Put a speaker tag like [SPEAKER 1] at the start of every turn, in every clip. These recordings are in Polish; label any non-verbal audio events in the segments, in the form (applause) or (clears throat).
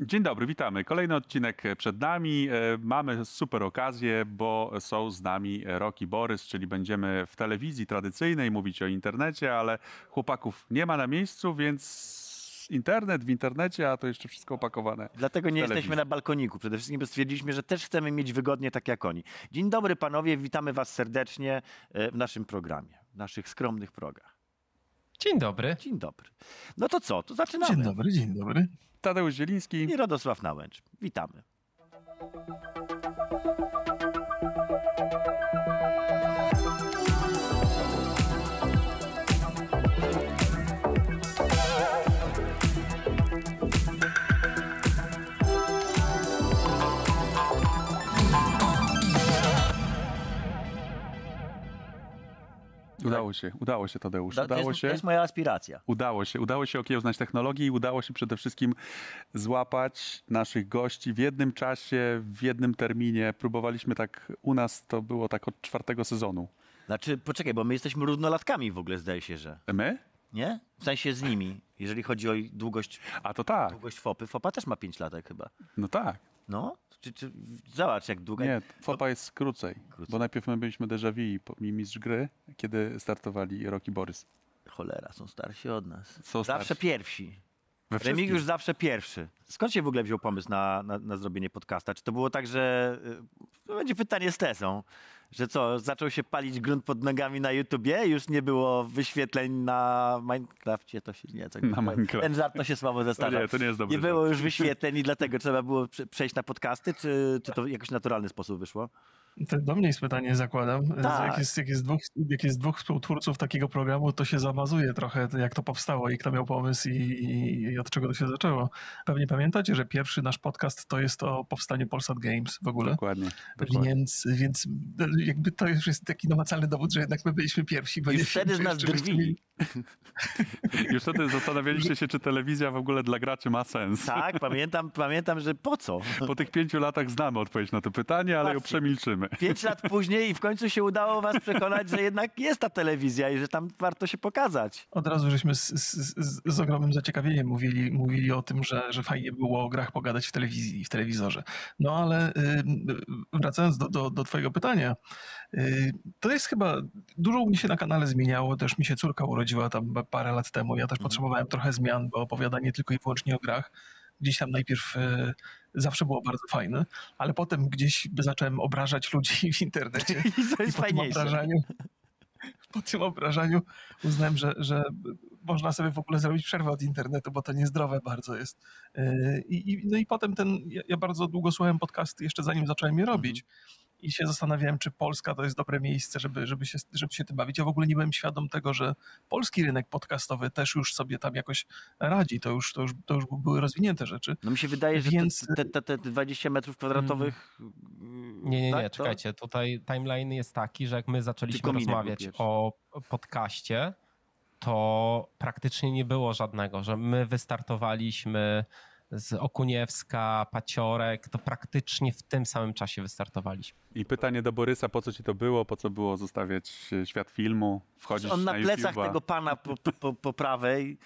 [SPEAKER 1] Dzień dobry, witamy. Kolejny odcinek przed nami. E, mamy super okazję, bo są z nami Roki Borys, czyli będziemy w telewizji tradycyjnej mówić o internecie, ale chłopaków nie ma na miejscu, więc internet w internecie, a to jeszcze wszystko opakowane.
[SPEAKER 2] Dlatego nie
[SPEAKER 1] telewizji.
[SPEAKER 2] jesteśmy na balkoniku. Przede wszystkim bo stwierdziliśmy, że też chcemy mieć wygodnie tak jak oni. Dzień dobry panowie, witamy was serdecznie e, w naszym programie, w naszych skromnych progach.
[SPEAKER 3] Dzień dobry.
[SPEAKER 2] Dzień dobry. No to co, to zaczynamy.
[SPEAKER 4] Dzień dobry, dzień dobry.
[SPEAKER 1] Tadeusz Zieliński.
[SPEAKER 2] I Radosław Nałęcz. Witamy.
[SPEAKER 1] Udało się, udało się Tadeusz,
[SPEAKER 2] To, to,
[SPEAKER 1] udało
[SPEAKER 2] jest,
[SPEAKER 1] się.
[SPEAKER 2] to jest moja aspiracja.
[SPEAKER 1] Udało się, udało się okiełznać technologię i udało się przede wszystkim złapać naszych gości w jednym czasie, w jednym terminie. Próbowaliśmy tak, u nas to było tak od czwartego sezonu.
[SPEAKER 2] Znaczy, poczekaj, bo my jesteśmy równolatkami w ogóle, zdaje się, że.
[SPEAKER 1] My?
[SPEAKER 2] Nie? W sensie z nimi, jeżeli chodzi o długość,
[SPEAKER 1] A to tak,
[SPEAKER 2] długość FOPy. FOPA też ma 5 latek chyba.
[SPEAKER 1] no tak.
[SPEAKER 2] No? Czy, czy, zobacz, jak długo.
[SPEAKER 1] Nie, FOPA jest krócej,
[SPEAKER 2] Krócej.
[SPEAKER 1] bo najpierw my byliśmy déjà vu i mistrz gry, kiedy startowali Rocky Borys.
[SPEAKER 2] Cholera, są starsi od nas.
[SPEAKER 1] Są
[SPEAKER 2] zawsze
[SPEAKER 1] starsi.
[SPEAKER 2] pierwsi.
[SPEAKER 1] Wszystkim.
[SPEAKER 2] Remigiusz zawsze pierwszy. Skąd się w ogóle wziął pomysł na, na, na zrobienie podcasta? Czy to było tak, że... y, To będzie pytanie z Tesą. Że co, zaczął się palić grunt pod nogami na YouTubie? Już nie było wyświetleń na Minecrafcie? To się nie... To,
[SPEAKER 1] Na Minecraft.
[SPEAKER 2] Ten żart to się słabo zestarza.
[SPEAKER 1] nie, to nie jest dobry
[SPEAKER 2] Nie było
[SPEAKER 1] żart.
[SPEAKER 2] już (laughs) wyświetleń i dlatego trzeba było prze- przejść na podcasty? Czy, czy to jakoś naturalny sposób wyszło?
[SPEAKER 4] To do mnie jest pytanie, zakładam.
[SPEAKER 2] Tak.
[SPEAKER 4] Jak, jest, jak, jest dwóch, jak jest dwóch współtwórców takiego programu, to się zamazuje trochę, jak to powstało i kto miał pomysł i, i, i od czego to się zaczęło. Pewnie pamiętacie, że pierwszy nasz podcast to jest o powstaniu Polsat Games w ogóle.
[SPEAKER 1] Dokładnie, dokładnie.
[SPEAKER 4] Więc, więc jakby to już jest taki namacalny dowód, że jednak my byliśmy pierwsi. Bo
[SPEAKER 2] Już
[SPEAKER 4] nie
[SPEAKER 2] wtedy
[SPEAKER 4] wiem,
[SPEAKER 2] z nas
[SPEAKER 4] mieli- (laughs)
[SPEAKER 1] Już wtedy zastanawialiście się, czy telewizja w ogóle dla graczy ma sens.
[SPEAKER 2] Tak, pamiętam, pamiętam, że po co?
[SPEAKER 1] Po tych pięciu latach znamy odpowiedź na to pytanie, ale ją
[SPEAKER 2] Patrzcie. Pięć lat później i w końcu się udało was przekonać, że jednak jest ta telewizja i że tam warto się pokazać.
[SPEAKER 4] Od razu żeśmy z, z, z, z ogromnym zaciekawieniem mówili, mówili o tym, że, że fajnie było o grach pogadać w telewizji, w telewizorze. No ale y, wracając do, do, do twojego pytania, y, to jest chyba, dużo mnie się na kanale zmieniało, też mi się córka urodziła tam parę lat temu, ja też potrzebowałem trochę zmian, bo opowiadanie tylko i wyłącznie o grach gdzieś tam najpierw y, zawsze było bardzo fajne, ale potem gdzieś zacząłem obrażać ludzi w internecie. (laughs)
[SPEAKER 2] I to jest
[SPEAKER 4] I po tym
[SPEAKER 2] fajniejsze.
[SPEAKER 4] obrażaniu, po tym obrażaniu uznałem, że, że można sobie w ogóle zrobić przerwę od internetu, bo to niezdrowe bardzo jest. Yy, I, i, no i potem ten, ja, ja bardzo długo słuchałem podcasty jeszcze zanim zacząłem je robić. I się zastanawiałem, czy Polska to jest dobre miejsce, żeby, żeby, się, żeby się tym bawić. Ja w ogóle nie byłem świadom tego, że polski rynek podcastowy też już sobie tam jakoś radzi. To już, to już, to już były rozwinięte rzeczy.
[SPEAKER 2] No mi się wydaje, że
[SPEAKER 4] Więc-
[SPEAKER 2] te, te, te, te 20 metrów kwadratowych...
[SPEAKER 3] Nie, nie, nie,
[SPEAKER 2] tak, to-
[SPEAKER 3] czekajcie. Tutaj timeline jest taki, że jak my zaczęliśmy rozmawiać o podcaście, to praktycznie nie było żadnego, że my wystartowaliśmy z Okuniewska, Paciorek, to praktycznie w tym samym czasie wystartowaliśmy.
[SPEAKER 1] I pytanie do Borysa, po co ci to było? Po co było zostawiać e, świat filmu, wchodzić
[SPEAKER 2] On na
[SPEAKER 1] na
[SPEAKER 2] plecach
[SPEAKER 1] YouTube'a?
[SPEAKER 2] tego pana po, po, po prawej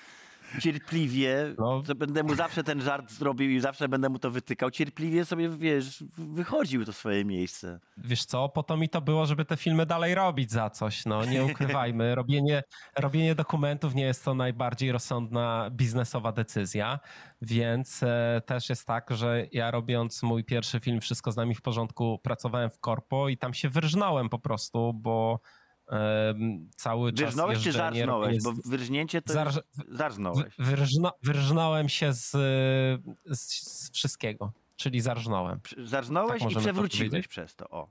[SPEAKER 2] cierpliwie,
[SPEAKER 3] No.
[SPEAKER 2] że będę mu zawsze ten żart zrobił i zawsze będę mu to wytykał, cierpliwie sobie, wiesz, wychodził to swoje miejsce.
[SPEAKER 3] Wiesz co, po to mi to było, żeby te filmy dalej robić za coś, no nie ukrywajmy. (laughs) Robienie, robienie dokumentów nie jest to najbardziej rozsądna biznesowa decyzja, więc e, też jest tak, że ja robiąc mój pierwszy film Wszystko z nami w porządku, pracowałem w korpo i tam się wyrżnąłem po prostu, bo cały czas
[SPEAKER 2] Wyrżnąłeś czy zarżnąłeś?
[SPEAKER 3] robienie
[SPEAKER 2] Bo wyrżnięcie to
[SPEAKER 3] Zarż-
[SPEAKER 2] zarżnąłeś.
[SPEAKER 3] wy- wyrżna, wyrżnąłem się z, z, wszystkiego, czyli zarżnąłem.
[SPEAKER 2] Zarżnąłeś
[SPEAKER 3] tak
[SPEAKER 2] i
[SPEAKER 3] to
[SPEAKER 2] przewróciłeś
[SPEAKER 3] powiedzieć.
[SPEAKER 2] przez to, o.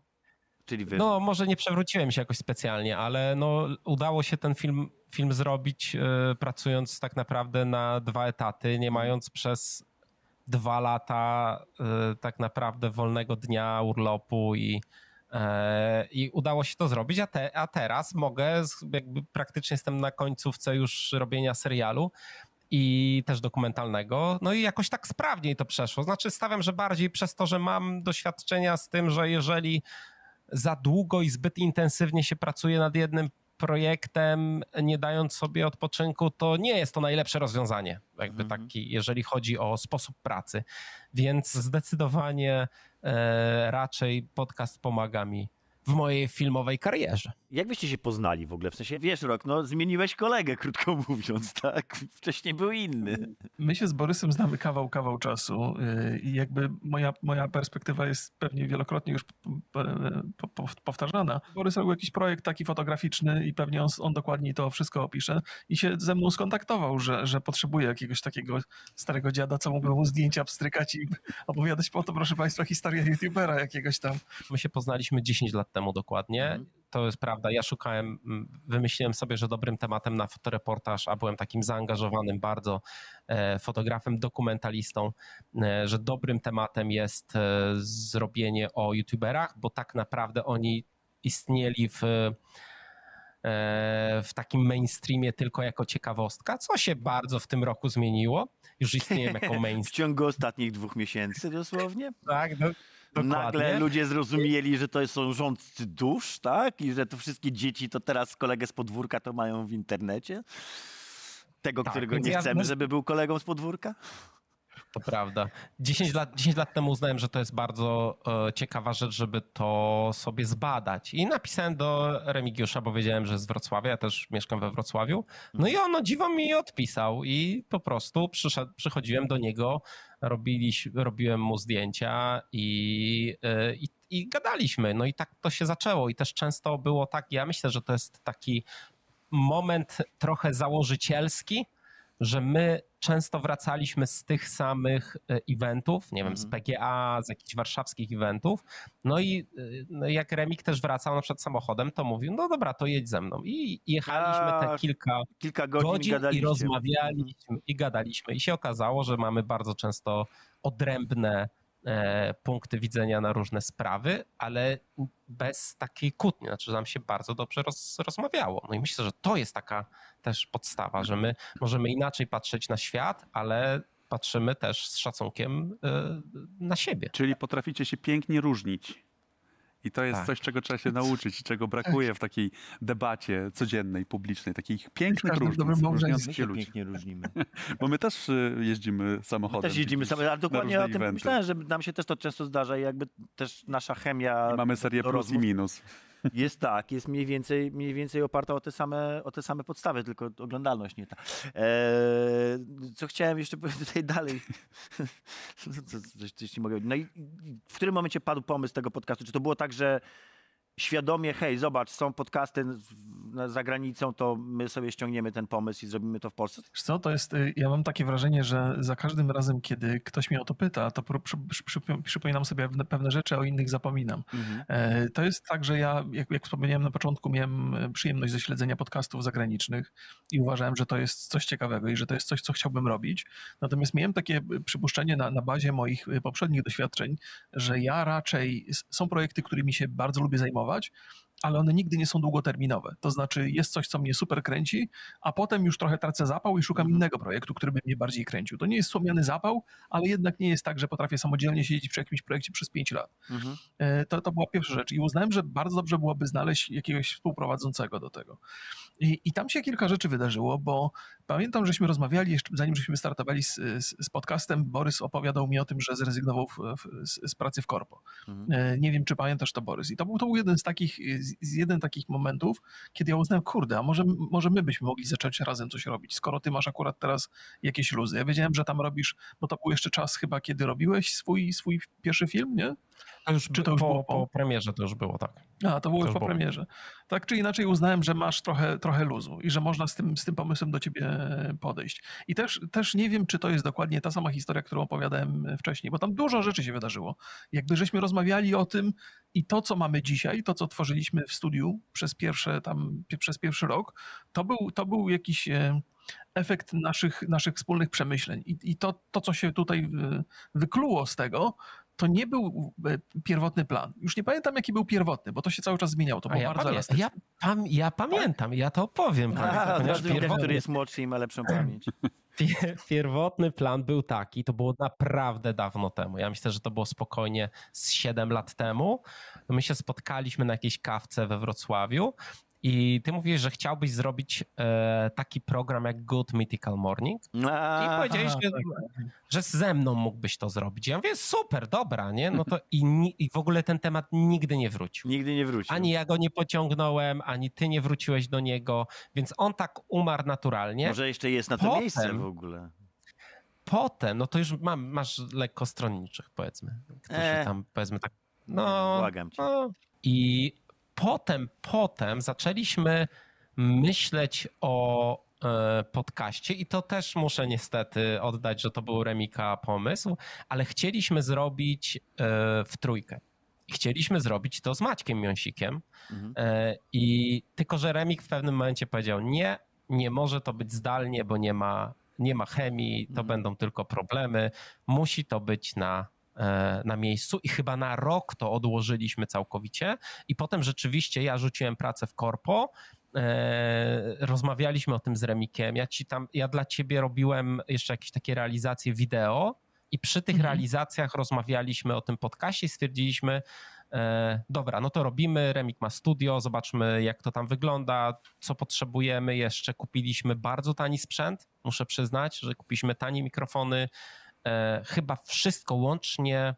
[SPEAKER 2] Czyli wy...
[SPEAKER 3] No, może nie przewróciłem się jakoś specjalnie, ale no, udało się ten film, film zrobić e, pracując tak naprawdę na dwa etaty, nie mając przez dwa lata e, tak naprawdę wolnego dnia, urlopu i, i udało się to zrobić, a, te, a teraz mogę, jakby praktycznie jestem na końcówce już robienia serialu i też dokumentalnego. No i jakoś tak sprawniej to przeszło. Znaczy, stawiam, że bardziej przez to, że mam doświadczenia z tym, że jeżeli za długo i zbyt intensywnie się pracuje nad jednym projektem, nie dając sobie odpoczynku, to nie jest to najlepsze rozwiązanie, jakby
[SPEAKER 2] Mhm.
[SPEAKER 3] taki, jeżeli chodzi o sposób pracy. Więc zdecydowanie raczej podcast pomaga mi w mojej filmowej karierze.
[SPEAKER 2] Jak byście się poznali w ogóle? W sensie, wiesz, Rok, no zmieniłeś kolegę, krótko (laughs) mówiąc, tak? Wcześniej był inny.
[SPEAKER 4] My się z Borysem znamy kawał, kawał czasu yy, i jakby moja, moja perspektywa jest pewnie wielokrotnie już po- powtarzana. Borys robił jakiś projekt taki fotograficzny i pewnie on, on dokładniej to wszystko opisze i się ze mną skontaktował, że, że potrzebuje jakiegoś takiego starego dziada, co mógłby mu zdjęcia pstrykać i (laughs) opowiadać po to, proszę Państwa, historię youtubera jakiegoś tam.
[SPEAKER 3] My się poznaliśmy 10 lat temu dokładnie.
[SPEAKER 2] Mhm.
[SPEAKER 3] To jest prawda. Ja szukałem, mm, wymyśliłem sobie, że dobrym tematem na fotoreportaż, a byłem takim zaangażowanym bardzo e, fotografem, dokumentalistą, e, że dobrym tematem jest e, zrobienie o youtuberach, bo tak naprawdę oni istnieli w w takim mainstreamie tylko jako ciekawostka, co się bardzo w tym roku zmieniło. Już istnieją jako (laughs)
[SPEAKER 2] W
[SPEAKER 3] mainstream.
[SPEAKER 2] ciągu ostatnich dwóch miesięcy dosłownie.
[SPEAKER 3] Tak, do,
[SPEAKER 2] Nagle
[SPEAKER 3] dokładnie.
[SPEAKER 2] ludzie zrozumieli, że to są rządcy dusz, tak? I że to wszystkie dzieci to teraz kolegę z podwórka to mają w internecie. Tego,
[SPEAKER 3] Tak,
[SPEAKER 2] którego nie
[SPEAKER 3] ja
[SPEAKER 2] chcemy,
[SPEAKER 3] bez-
[SPEAKER 2] żeby był kolegą z podwórka?
[SPEAKER 3] To prawda. 10 lat, 10 lat temu uznałem, że to jest bardzo e, ciekawa rzecz, żeby to sobie zbadać. I napisałem do Remigiusza, bo wiedziałem, że z Wrocławia, ja też mieszkam we Wrocławiu. No i on o dziwo mi odpisał i po prostu przyszedł, przychodziłem do niego, robiliś, robiłem mu zdjęcia i, e, i, i gadaliśmy. No i tak to się zaczęło. I też często było tak, ja myślę, że to jest taki moment trochę założycielski, że my często wracaliśmy z tych samych e, eventów, nie wiem, z
[SPEAKER 2] Mhm.
[SPEAKER 3] PGA, z jakichś warszawskich eventów. No i e, no jak Remik też wracał na przykład samochodem, to mówił, no dobra, to jedź ze mną. I jechaliśmy te kilka
[SPEAKER 2] Kilka godzin,
[SPEAKER 3] godzin i rozmawialiśmy i gadaliśmy. I się okazało, że mamy bardzo często odrębne punkty widzenia na różne sprawy, ale bez takiej kłótni. Znaczy, że nam się bardzo dobrze roz, rozmawiało. No i myślę, że to jest taka też podstawa, że my możemy inaczej patrzeć na świat, ale patrzymy też z szacunkiem e, na siebie.
[SPEAKER 1] Czyli potraficie się pięknie różnić. I to jest
[SPEAKER 3] Tak.
[SPEAKER 1] coś, czego trzeba się nauczyć i czego brakuje w takiej debacie codziennej, publicznej, takich pięknych różnic, różniących
[SPEAKER 2] My
[SPEAKER 1] się ludzi.
[SPEAKER 2] pięknie różnimy. (laughs)
[SPEAKER 1] Bo my też y, jeździmy samochodem.
[SPEAKER 2] Też jeździmy sobie, ale dokładnie o tym
[SPEAKER 1] eventy.
[SPEAKER 2] myślałem, że nam się też to często zdarza i jakby też nasza chemia
[SPEAKER 1] I mamy serię plus i minus.
[SPEAKER 2] Jest tak, jest mniej więcej, mniej więcej oparta o te same, o te same podstawy, tylko oglądalność nie ta. Eee, co chciałem jeszcze (laughs) powiedzieć tutaj dalej? (laughs) Co- coś, coś nie mogę. No i w którym momencie padł pomysł tego podcastu? Czy to było tak, że świadomie, hej, zobacz, są podcasty za granicą, to my sobie ściągniemy ten pomysł i zrobimy to w Polsce?
[SPEAKER 4] Co, to jest, y, ja mam takie wrażenie, że za każdym razem, kiedy ktoś mnie o to pyta, to przy, przy, przy, przypominam sobie pewne, rzeczy, a o innych zapominam. E, To jest tak, że ja, jak, jak wspomniałem na początku, miałem e, przyjemność ze śledzenia podcastów zagranicznych i uważałem, że to jest coś ciekawego i że to jest coś, co chciałbym robić. Natomiast miałem takie e, przypuszczenie na, na bazie moich poprzednich doświadczeń, że ja raczej, są projekty, którymi się bardzo lubię zajmować, kontynuować, ale one nigdy nie są długoterminowe. To znaczy jest coś, co mnie super kręci, a potem już trochę tracę zapał i szukam
[SPEAKER 2] Mhm.
[SPEAKER 4] innego projektu, który by mnie bardziej kręcił. To nie jest słomiany zapał, ale jednak nie jest tak, że potrafię samodzielnie siedzieć przy jakimś projekcie przez 5 lat.
[SPEAKER 2] Mhm.
[SPEAKER 4] E, To, to była pierwsza rzecz. I uznałem, że bardzo dobrze byłoby znaleźć jakiegoś współprowadzącego do tego. I, I tam się kilka rzeczy wydarzyło, bo pamiętam, żeśmy rozmawiali jeszcze zanim żeśmy startowali z, z, z podcastem. Borys opowiadał mi o tym, że zrezygnował w, w, z, z pracy w korpo.
[SPEAKER 2] Mhm.
[SPEAKER 4] E, Nie wiem, czy pamiętasz to, Borys. I to był, to był jeden z takich, z, jeden takich momentów, kiedy ja uznałem, kurde, a może, może my byśmy mogli zacząć razem coś robić, skoro ty masz akurat teraz jakieś luzy. Ja wiedziałem, że tam robisz, bo to był jeszcze czas chyba, kiedy robiłeś swój, swój pierwszy film, nie?
[SPEAKER 3] To już,
[SPEAKER 4] Czy to już
[SPEAKER 3] po,
[SPEAKER 4] było po-
[SPEAKER 3] premierze to już było, tak.
[SPEAKER 4] A, to było
[SPEAKER 3] To
[SPEAKER 4] już po
[SPEAKER 3] było.
[SPEAKER 4] premierze. Tak czy inaczej uznałem, że masz trochę, trochę luzu i że można z tym, z tym pomysłem do ciebie podejść. I też, też nie wiem, czy to jest dokładnie ta sama historia, którą opowiadałem wcześniej, bo tam dużo rzeczy się wydarzyło. Jakby żeśmy rozmawiali o tym i to, co mamy dzisiaj, to, co tworzyliśmy w studiu przez, pierwsze, tam, przez pierwszy rok, to był, to był jakiś e, efekt naszych, naszych wspólnych przemyśleń. I, i to, to, co się tutaj wykluło z tego, to nie był e, pierwotny plan. Już nie pamiętam, jaki był pierwotny, bo to się cały czas zmieniało. To
[SPEAKER 3] A
[SPEAKER 4] było
[SPEAKER 3] ja,
[SPEAKER 4] bardzo
[SPEAKER 3] pamię-
[SPEAKER 4] elastyczne.
[SPEAKER 3] ja, pam, ja pamiętam, ja to opowiem.
[SPEAKER 2] A,
[SPEAKER 3] Państwu,
[SPEAKER 2] od
[SPEAKER 3] ponieważ pierwotny,
[SPEAKER 2] który jest młodszy i ma lepszą pamięć. (laughs)
[SPEAKER 3] Pier- Pierwotny plan był taki, to było naprawdę dawno temu. Ja myślę, że to było spokojnie z 7 lat temu. My się spotkaliśmy na jakiejś kawce we Wrocławiu I ty mówisz, że chciałbyś zrobić e, taki program jak Good Mythical Morning. I
[SPEAKER 2] A,
[SPEAKER 3] powiedziałeś,
[SPEAKER 4] aha,
[SPEAKER 3] że,
[SPEAKER 4] tak.
[SPEAKER 3] że ze mną mógłbyś to zrobić. Ja mówię, super, dobra, nie? No to i, i w ogóle ten temat nigdy nie wrócił.
[SPEAKER 2] Nigdy nie wrócił.
[SPEAKER 3] Ani ja go nie pociągnąłem, ani ty nie wróciłeś do niego, więc on tak umarł naturalnie.
[SPEAKER 2] Może jeszcze jest na to
[SPEAKER 3] Potem-
[SPEAKER 2] miejsce w ogóle.
[SPEAKER 3] Potem, no to już mam, masz lekko stronniczych, powiedzmy, którzy
[SPEAKER 2] E.
[SPEAKER 3] tam, powiedzmy tak, no...
[SPEAKER 2] Błagam cię.
[SPEAKER 3] no. I potem, potem zaczęliśmy myśleć o e, podcaście i to też muszę niestety oddać, że to był Remika pomysł, ale chcieliśmy zrobić e, w trójkę. Chcieliśmy zrobić to z Maćkiem Miąsikiem
[SPEAKER 2] Mhm.
[SPEAKER 3] e, i tylko, że Remik w pewnym momencie powiedział nie, nie może to być zdalnie, bo nie ma, nie ma chemii, to
[SPEAKER 2] Mhm.
[SPEAKER 3] będą tylko problemy, musi to być na na miejscu i chyba na rok to odłożyliśmy całkowicie. I potem rzeczywiście ja rzuciłem pracę w korpo, e, rozmawialiśmy o tym z Remikiem, ja ci tam, ja dla ciebie robiłem jeszcze jakieś takie realizacje wideo i przy tych
[SPEAKER 4] Mhm.
[SPEAKER 3] realizacjach rozmawialiśmy o tym podcaście i stwierdziliśmy, e, dobra, no to robimy, Remik ma studio, zobaczmy jak to tam wygląda, co potrzebujemy. Jeszcze, kupiliśmy bardzo tani sprzęt, muszę przyznać, że kupiliśmy tanie mikrofony, e, chyba wszystko łącznie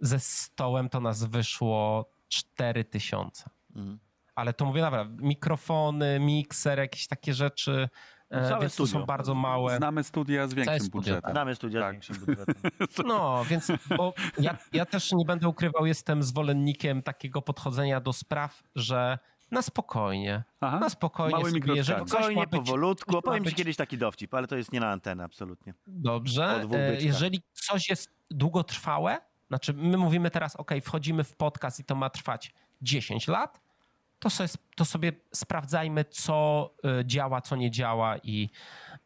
[SPEAKER 3] ze stołem to nas wyszło 4000.
[SPEAKER 2] Mhm.
[SPEAKER 3] Ale to mówię naprawdę, mikrofony, mikser, jakieś takie rzeczy,
[SPEAKER 2] No
[SPEAKER 3] e,
[SPEAKER 2] całe
[SPEAKER 3] więc to
[SPEAKER 2] studio.
[SPEAKER 3] są bardzo małe.
[SPEAKER 1] Znamy studia z większym
[SPEAKER 3] studio,
[SPEAKER 1] budżetem.
[SPEAKER 2] Znamy studia
[SPEAKER 1] Tak.
[SPEAKER 2] z większym budżetem. (laughs)
[SPEAKER 3] No, więc bo ja, ja też nie będę ukrywał, jestem zwolennikiem takiego podchodzenia do spraw, że na spokojnie,
[SPEAKER 1] Aha.
[SPEAKER 3] na spokojnie
[SPEAKER 1] Małymi
[SPEAKER 3] sobie,
[SPEAKER 2] Spokojnie,
[SPEAKER 3] być
[SPEAKER 2] powolutku. Opowiem ci
[SPEAKER 3] być-
[SPEAKER 2] kiedyś taki dowcip, ale to jest nie na antenę, absolutnie.
[SPEAKER 3] Dobrze. E. Jeżeli coś jest długotrwałe, znaczy my mówimy teraz, ok, wchodzimy w podcast i to ma trwać 10 lat, to sobie, to sobie sprawdzajmy, co e, działa, co nie działa i,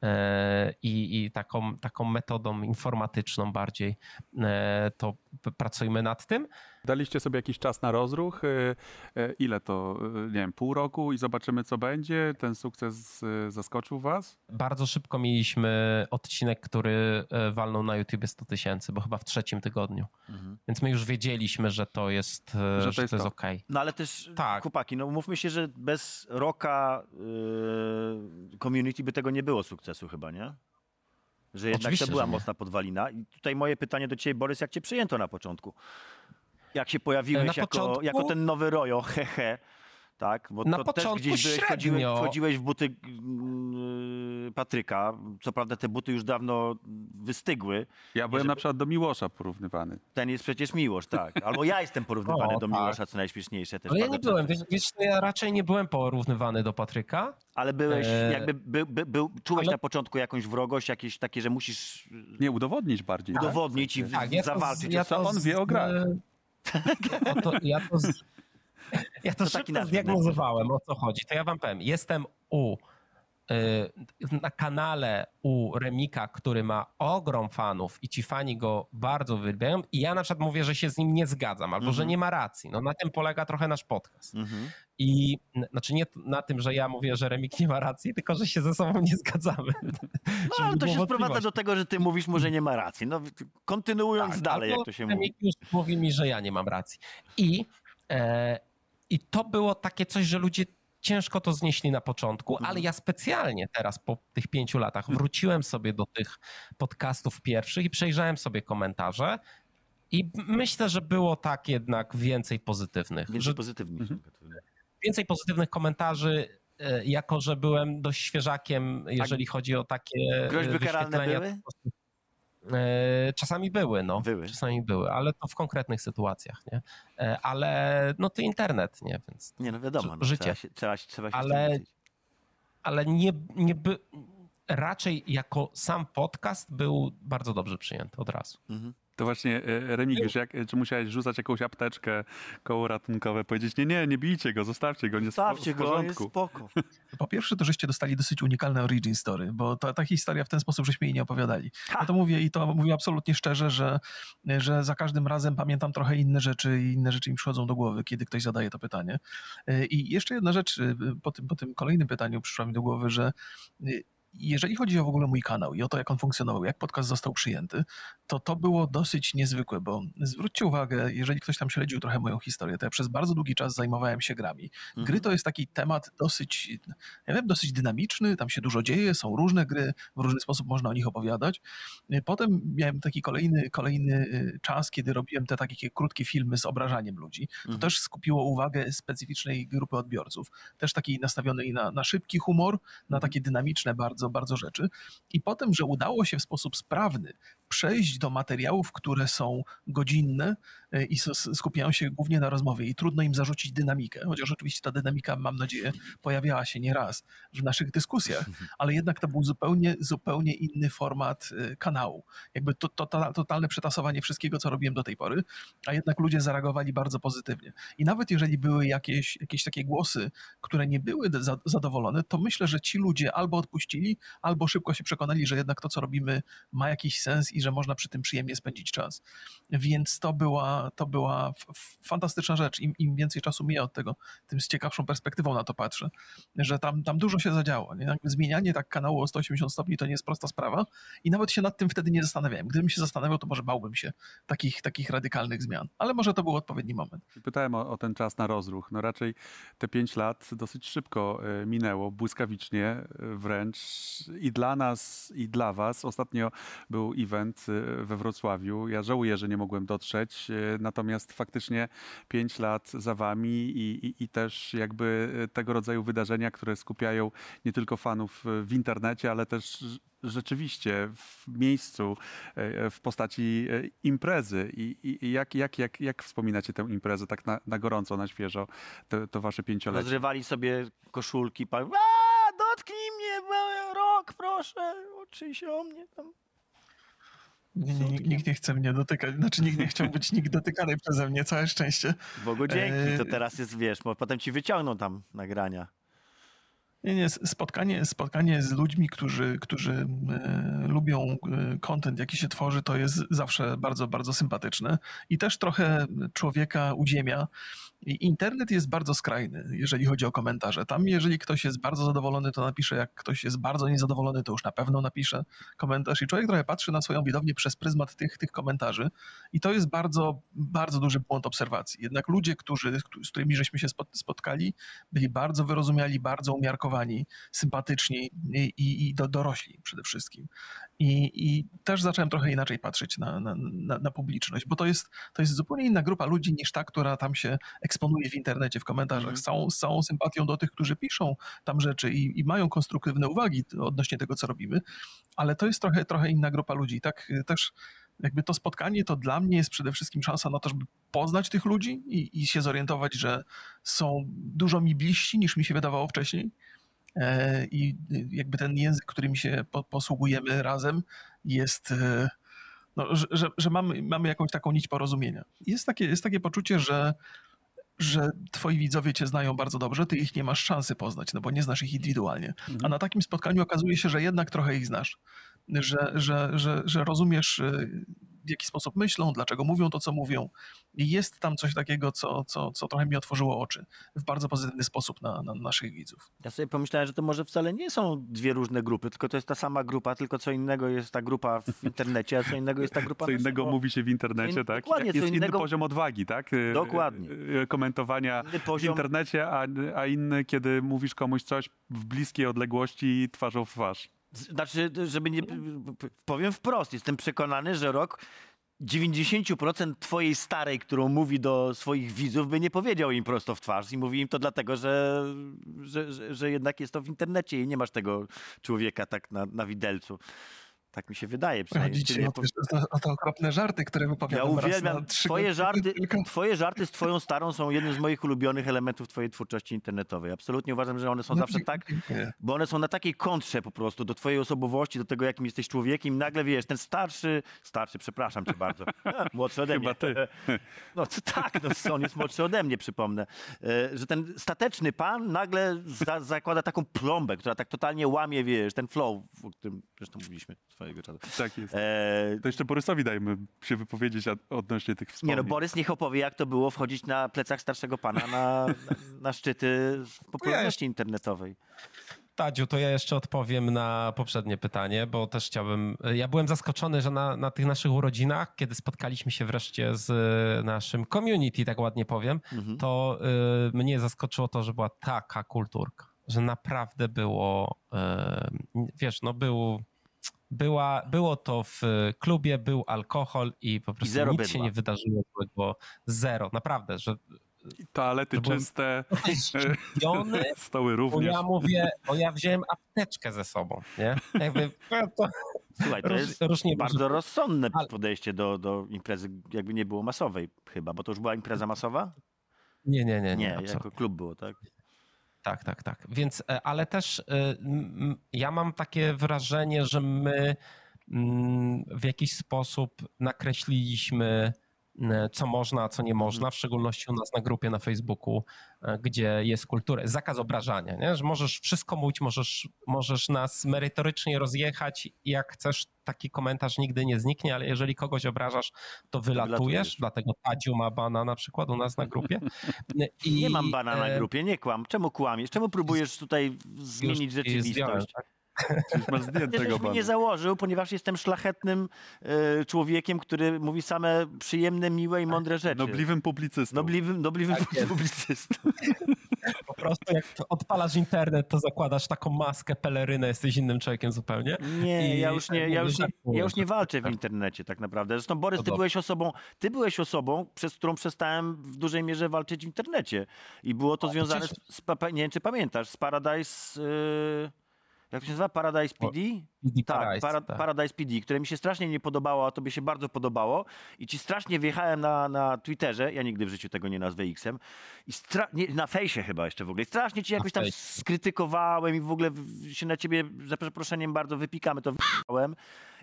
[SPEAKER 3] e, i, i taką, taką metodą informatyczną bardziej e, to pracujmy nad tym.
[SPEAKER 1] Daliście sobie jakiś czas na rozruch. y, y, Ile to? y, Nie wiem, pół roku i zobaczymy, co będzie. Ten sukces zaskoczył was?
[SPEAKER 3] Bardzo szybko mieliśmy odcinek, który walnął na YouTube 100 tysięcy, bo chyba w trzecim tygodniu.
[SPEAKER 2] Mhm.
[SPEAKER 3] Więc my już wiedzieliśmy, że to jest, e, że to jest,
[SPEAKER 1] to.
[SPEAKER 3] okej.
[SPEAKER 2] No ale też,
[SPEAKER 3] Tak.
[SPEAKER 2] chłopaki, no umówmy się, że bez roka yy, community by tego nie było sukcesu chyba, nie? Że jednak
[SPEAKER 3] Oczywiście,
[SPEAKER 2] to była mocna podwalina. I tutaj moje pytanie do ciebie, Borys, jak cię przyjęto na początku? Jak się pojawiłeś
[SPEAKER 3] Na
[SPEAKER 2] jako,
[SPEAKER 3] początku-
[SPEAKER 2] jako ten nowy Rojo, (laughs) hehe, tak? Bo
[SPEAKER 3] Na
[SPEAKER 2] to
[SPEAKER 3] początku
[SPEAKER 2] też gdzieś byłeś, wchodziłeś,
[SPEAKER 3] średnio.
[SPEAKER 2] wchodziłeś w buty yy, Patryka. Co prawda te buty już dawno wystygły.
[SPEAKER 1] Ja byłem
[SPEAKER 2] żeby-
[SPEAKER 1] na przykład do Miłosza porównywany.
[SPEAKER 2] Ten jest przecież Miłosz, tak. Albo ja jestem porównywany (laughs)
[SPEAKER 3] O,
[SPEAKER 2] do
[SPEAKER 3] tak.
[SPEAKER 2] Miłosza, co najśmieszniejsze. Też
[SPEAKER 3] Ale ja nie byłem, wiesz, wiesz, ja raczej nie byłem porównywany do Patryka.
[SPEAKER 2] Ale byłeś,
[SPEAKER 3] Eee,
[SPEAKER 2] jakby by, by, był, czułeś
[SPEAKER 3] ale-
[SPEAKER 2] na początku jakąś wrogość, jakieś takie, że musisz
[SPEAKER 1] Nie, udowodnić bardziej. tak?
[SPEAKER 2] udowodnić i w-
[SPEAKER 3] Tak, ja
[SPEAKER 2] zawalczyć.
[SPEAKER 3] ja
[SPEAKER 1] Co
[SPEAKER 3] to
[SPEAKER 1] on wie o grach? (laughs)
[SPEAKER 3] Ja to, ja to, z- (laughs) ja to
[SPEAKER 2] To
[SPEAKER 3] szybko zdiagnozowałem, o co chodzi. To ja wam powiem. Jestem u y, na kanale u Remika, który ma ogrom fanów i ci fani go bardzo uwielbiają i ja na przykład mówię, że się z nim nie zgadzam albo że
[SPEAKER 2] Mhm.
[SPEAKER 3] nie ma racji. No na tym polega trochę nasz podcast.
[SPEAKER 2] Mhm.
[SPEAKER 3] I n- znaczy nie na tym, że ja mówię, że Remik nie ma racji, tylko że się ze sobą nie zgadzamy.
[SPEAKER 2] No (laughs) ale to się sprowadza do tego, że ty mówisz, może nie ma racji. No kontynuując
[SPEAKER 3] Tak,
[SPEAKER 2] dalej, jak to się mówi.
[SPEAKER 3] Remik już mówi mi, że ja nie mam racji. I, e, I to było takie coś, że ludzie ciężko to znieśli na początku,
[SPEAKER 2] Mhm.
[SPEAKER 3] ale ja specjalnie teraz po tych pięciu latach wróciłem sobie do tych podcastów pierwszych i przejrzałem sobie komentarze i myślę, że było tak jednak więcej pozytywnych.
[SPEAKER 2] Więcej
[SPEAKER 3] Że
[SPEAKER 2] pozytywnych.
[SPEAKER 3] Mhm. więcej pozytywnych komentarzy, e, jako że byłem dość świeżakiem, jeżeli chodzi o takie
[SPEAKER 2] Groźby
[SPEAKER 3] e,
[SPEAKER 2] karalne
[SPEAKER 3] wyświetlenia,
[SPEAKER 2] były?
[SPEAKER 3] E, Czasami były, no.
[SPEAKER 2] Były.
[SPEAKER 3] Czasami były, ale to w konkretnych sytuacjach, nie? E, Ale no to internet, nie? Więc,
[SPEAKER 2] Nie, no wiadomo. No,
[SPEAKER 3] Życie.
[SPEAKER 2] Trzeba się, trzeba, się- trzeba się
[SPEAKER 3] Ale-
[SPEAKER 2] ale
[SPEAKER 3] nie, nie by, raczej jako sam podcast był bardzo dobrze przyjęty od razu.
[SPEAKER 2] Mhm.
[SPEAKER 1] To właśnie e, Remigiusz, jak, czy musiałeś rzucać jakąś apteczkę, koło ratunkowe, powiedzieć nie, nie, nie bijcie go, zostawcie go, nie
[SPEAKER 2] Stawcie
[SPEAKER 1] w
[SPEAKER 2] go, jest spoko. (laughs)
[SPEAKER 4] Po pierwsze, to żeście dostali dosyć unikalne origin story, bo ta, ta historia w ten sposób żeśmy jej nie opowiadali. Ja to mówię i to mówię absolutnie szczerze, że, że za każdym razem pamiętam trochę inne rzeczy i inne rzeczy mi przychodzą do głowy, kiedy ktoś zadaje to pytanie. I jeszcze jedna rzecz, po tym, po tym kolejnym pytaniu przyszła mi do głowy, że jeżeli chodzi o w ogóle mój kanał i o to, jak on funkcjonował, jak podcast został przyjęty, to to było dosyć niezwykłe, bo zwróćcie uwagę, jeżeli ktoś tam śledził trochę moją historię, to ja przez bardzo długi czas zajmowałem się grami. Gry
[SPEAKER 2] Mhm.
[SPEAKER 4] to jest taki temat dosyć, ja wiem, dosyć dynamiczny, tam się dużo dzieje, są różne gry, w różny sposób można o nich opowiadać. Potem miałem taki kolejny, kolejny y, czas, kiedy robiłem te takie krótkie filmy z obrażaniem ludzi. To
[SPEAKER 2] Mhm.
[SPEAKER 4] też skupiło uwagę specyficznej grupy odbiorców, też takiej nastawionej na, na szybki humor, na takie dynamiczne bardzo, bardzo rzeczy. I potem, że udało się w sposób sprawny przejść do materiałów, które są godzinne y, i skupiają się głównie na rozmowie i trudno im zarzucić dynamikę, chociaż oczywiście ta dynamika, mam nadzieję, pojawiała się nieraz w naszych dyskusjach, ale jednak to był zupełnie, zupełnie inny format y, kanału. Jakby to, to, to, totalne przetasowanie wszystkiego, co robiłem do tej pory, a jednak ludzie zareagowali bardzo pozytywnie. I nawet jeżeli były jakieś, jakieś takie głosy, które nie były za, zadowolone, to myślę, że ci ludzie albo odpuścili, albo szybko się przekonali, że jednak to, co robimy, ma jakiś sens i że można przy tym przyjemnie spędzić czas. Więc to była, to była fantastyczna rzecz. Im, Im więcej czasu mija od tego, tym z ciekawszą perspektywą na to patrzę, że tam, tam dużo się zadziało. Nie? Zmienianie tak kanału o 180 stopni to nie jest prosta sprawa i nawet się nad tym wtedy nie zastanawiałem. Gdybym się zastanawiał, to może bałbym się takich, takich radykalnych zmian, ale może to był odpowiedni moment.
[SPEAKER 1] Pytałem o, o ten czas na rozruch. No raczej te pięć lat dosyć szybko e, minęło, błyskawicznie e, wręcz i dla nas, i dla was. Ostatnio był event e, we Wrocławiu. Ja żałuję, że nie mogłem dotrzeć, e, natomiast faktycznie pięć lat za wami i, i, i też jakby e, tego rodzaju wydarzenia, które skupiają nie tylko fanów e, w internecie, ale też rzeczywiście w miejscu, w postaci imprezy. I, i jak, jak, jak, jak wspominacie tę imprezę tak na, na gorąco, na świeżo, to, to wasze pięciolecie?
[SPEAKER 2] Rozrywali sobie koszulki, pa- a dotknij mnie, rok, proszę, oczyj się o mnie tam.
[SPEAKER 4] Nie, nie, nikt- nikt nie chce mnie dotykać, znaczy nikt nie chciał być nikt (laughs) dotykany przeze mnie, całe szczęście.
[SPEAKER 2] Bogu dzięki, to
[SPEAKER 4] Eee.
[SPEAKER 2] teraz jest, wiesz, bo potem ci wyciągną tam nagrania.
[SPEAKER 4] Nie, nie, spotkanie, spotkanie z ludźmi, którzy, którzy e, lubią e, content, jaki się tworzy, to jest zawsze bardzo, bardzo sympatyczne i też trochę człowieka uziemia. I internet jest bardzo skrajny, jeżeli chodzi o komentarze. Tam, jeżeli ktoś jest bardzo zadowolony, to napisze, jak ktoś jest bardzo niezadowolony, to już na pewno napisze komentarz. I człowiek trochę patrzy na swoją widownię przez pryzmat tych, tych komentarzy. I to jest bardzo, bardzo duży błąd obserwacji. Jednak ludzie, którzy, z którymi żeśmy się spot- spotkali, byli bardzo wyrozumiali, bardzo umiarkowani, sympatyczni i, i, i do, dorośli przede wszystkim. I, I też zacząłem trochę inaczej patrzeć na, na, na, na publiczność, bo to jest, to jest zupełnie inna grupa ludzi niż ta, która tam się eksponuje w internecie, w komentarzach,
[SPEAKER 2] Mhm.
[SPEAKER 4] z, całą, z całą sympatią do tych, którzy piszą tam rzeczy i, i mają konstruktywne uwagi odnośnie tego, co robimy, ale to jest trochę, trochę inna grupa ludzi. Tak y, też jakby to spotkanie to dla mnie jest przede wszystkim szansa na to, żeby poznać tych ludzi i, i się zorientować, że są dużo mi bliżsi niż mi się wydawało wcześniej. E, I y, jakby ten język, którym się po, posługujemy razem, jest. e, No, że, że, że mamy, mamy jakąś taką nić porozumienia. Jest takie, jest takie poczucie, że, że twoi widzowie cię znają bardzo dobrze, ty ich nie masz szansy poznać, no bo nie znasz ich indywidualnie. A na takim spotkaniu okazuje się, że jednak trochę ich znasz. Że, że, że, że rozumiesz, y, w jaki sposób myślą, dlaczego mówią to, co mówią. I jest tam coś takiego, co, co, co trochę mi otworzyło oczy w bardzo pozytywny sposób na, na naszych widzów.
[SPEAKER 2] Ja sobie pomyślałem, że to może wcale nie są dwie różne grupy, tylko to jest ta sama grupa, tylko co innego jest ta grupa w (laughs) internecie, a co innego jest ta grupa
[SPEAKER 1] Co innego mówi się w internecie,
[SPEAKER 2] in-
[SPEAKER 1] tak?
[SPEAKER 2] dokładnie,
[SPEAKER 1] Jest inny
[SPEAKER 2] innego-
[SPEAKER 1] poziom odwagi, tak? Y,
[SPEAKER 2] Dokładnie.
[SPEAKER 1] y, y, Komentowania
[SPEAKER 2] Inny
[SPEAKER 1] w
[SPEAKER 2] poziom,
[SPEAKER 1] internecie, a, a inny, kiedy mówisz komuś coś w bliskiej odległości twarzą w twarz.
[SPEAKER 2] Znaczy, żeby nie, powiem wprost, jestem przekonany, że rok 90% twojej starej, którą mówi do swoich widzów, by nie powiedział im prosto w twarz i mówi im to dlatego, że, że, że, jednak jest to w internecie i nie masz tego człowieka tak na, na widelcu. Tak mi się wydaje przynajmniej.
[SPEAKER 4] Chodzicie o te, o te- o te okropne żarty, które
[SPEAKER 2] Ja
[SPEAKER 4] wypowiadam raz
[SPEAKER 2] uwielbiam.
[SPEAKER 4] na trzy
[SPEAKER 2] Twoje żarty, twoje żarty z twoją starą są jednym z moich ulubionych elementów twojej twórczości internetowej. Absolutnie uważam, że one są
[SPEAKER 4] No,
[SPEAKER 2] zawsze tak,
[SPEAKER 4] dziękuję.
[SPEAKER 2] bo one są na takiej kontrze po prostu do twojej osobowości, do tego, jakim jesteś człowiekiem. I nagle wiesz, ten starszy, starszy, przepraszam cię bardzo, (laughs) młodszy ode mnie.
[SPEAKER 1] Chyba ty. (laughs)
[SPEAKER 2] No to tak, no, on jest młodszy ode mnie, przypomnę. E, Że ten stateczny pan nagle za, zakłada taką plombę, która tak totalnie łamie, wiesz, ten flow, o którym zresztą mówiliśmy swojego czasu.
[SPEAKER 1] Tak jest.
[SPEAKER 2] E,
[SPEAKER 1] To jeszcze Borysowi dajmy się wypowiedzieć odnośnie tych
[SPEAKER 2] Nie
[SPEAKER 1] wspomnień.
[SPEAKER 2] no, Borys niech opowie, jak to było wchodzić na plecach starszego pana na, na, na szczyty popularności internetowej.
[SPEAKER 3] Tadziu, to ja jeszcze odpowiem na poprzednie pytanie, bo też chciałbym. Ja byłem zaskoczony, że na, na tych naszych urodzinach, kiedy spotkaliśmy się wreszcie z naszym community, tak ładnie powiem,
[SPEAKER 2] Mhm.
[SPEAKER 3] to y, mnie zaskoczyło to, że była taka kulturka, że naprawdę było, y, wiesz, no był, była, było to w klubie, był alkohol i po prostu
[SPEAKER 2] zero
[SPEAKER 3] nic się
[SPEAKER 2] bydła.
[SPEAKER 3] nie wydarzyło złego. Zero, naprawdę, że
[SPEAKER 1] Toalety
[SPEAKER 3] To
[SPEAKER 1] czyste,
[SPEAKER 3] zdziwiony, (laughs)
[SPEAKER 1] stoły
[SPEAKER 3] bo
[SPEAKER 1] również.
[SPEAKER 3] ja mówię, bo ja wziąłem apteczkę ze sobą, nie? Jakby, no to
[SPEAKER 2] Słuchaj, to
[SPEAKER 3] róż,
[SPEAKER 2] jest
[SPEAKER 3] różnie
[SPEAKER 2] bardzo
[SPEAKER 3] może-
[SPEAKER 2] rozsądne podejście do, do imprezy, jakby nie było masowej chyba, bo to już była impreza masowa?
[SPEAKER 3] Nie, nie, nie, nie,
[SPEAKER 2] Nie, jako klub było, tak?
[SPEAKER 3] Tak, tak, tak. Więc, e, ale też e, ja mam takie wrażenie, że my mm, w jakiś sposób nakreśliliśmy, co można, a co nie można, w szczególności u nas na grupie na Facebooku, e, gdzie jest kultura, zakaz obrażania, nie? że możesz wszystko mówić, możesz, możesz nas merytorycznie rozjechać jak chcesz, taki komentarz nigdy nie zniknie, ale jeżeli kogoś obrażasz, to wylatujesz,
[SPEAKER 2] wylatujesz.
[SPEAKER 3] dlatego Tadziu ma bana na przykład u nas na grupie. I, (laughs)
[SPEAKER 2] Nie mam bana na
[SPEAKER 3] e,
[SPEAKER 2] grupie, nie kłam. Czemu kłamiesz? Czemu próbujesz tutaj zmienić
[SPEAKER 3] zdjąłem,
[SPEAKER 2] rzeczywistość?
[SPEAKER 3] tak?
[SPEAKER 1] Masz zdjętego bana.
[SPEAKER 2] nie założył, ponieważ jestem szlachetnym e, człowiekiem, który mówi same przyjemne, miłe i mądre rzeczy.
[SPEAKER 1] Nobliwym publicystą.
[SPEAKER 2] Nobliwym, nobliwym
[SPEAKER 3] Tak
[SPEAKER 2] publicystą. (laughs)
[SPEAKER 3] Po prostu jak odpalasz internet, to zakładasz taką maskę, pelerynę, jesteś innym człowiekiem zupełnie.
[SPEAKER 2] Nie,
[SPEAKER 3] I
[SPEAKER 2] ja już nie,
[SPEAKER 3] tak
[SPEAKER 2] ja
[SPEAKER 3] mówię,
[SPEAKER 2] już nie, ja już nie walczę w internecie tak naprawdę. Zresztą Borys, ty byłeś osobą, ty byłeś osobą, przez którą przestałem w dużej mierze walczyć w internecie. I było to związane
[SPEAKER 3] przecież-
[SPEAKER 2] z, nie wiem czy pamiętasz, z Paradise, y, jak to się nazywa? Paradise PD?
[SPEAKER 3] PD
[SPEAKER 2] Tak,
[SPEAKER 3] Paradise,
[SPEAKER 2] para,
[SPEAKER 3] tak.
[SPEAKER 2] Paradise PD, które mi się strasznie nie podobało, a tobie się bardzo podobało. I ci strasznie wjechałem na, na Twitterze, ja nigdy w życiu tego nie nazwę X-em, i stra- nie, na fejsie chyba jeszcze w ogóle. I strasznie ci jakoś tam skrytykowałem i w ogóle się na ciebie za przeproszeniem bardzo wypikamy, to wypikałem.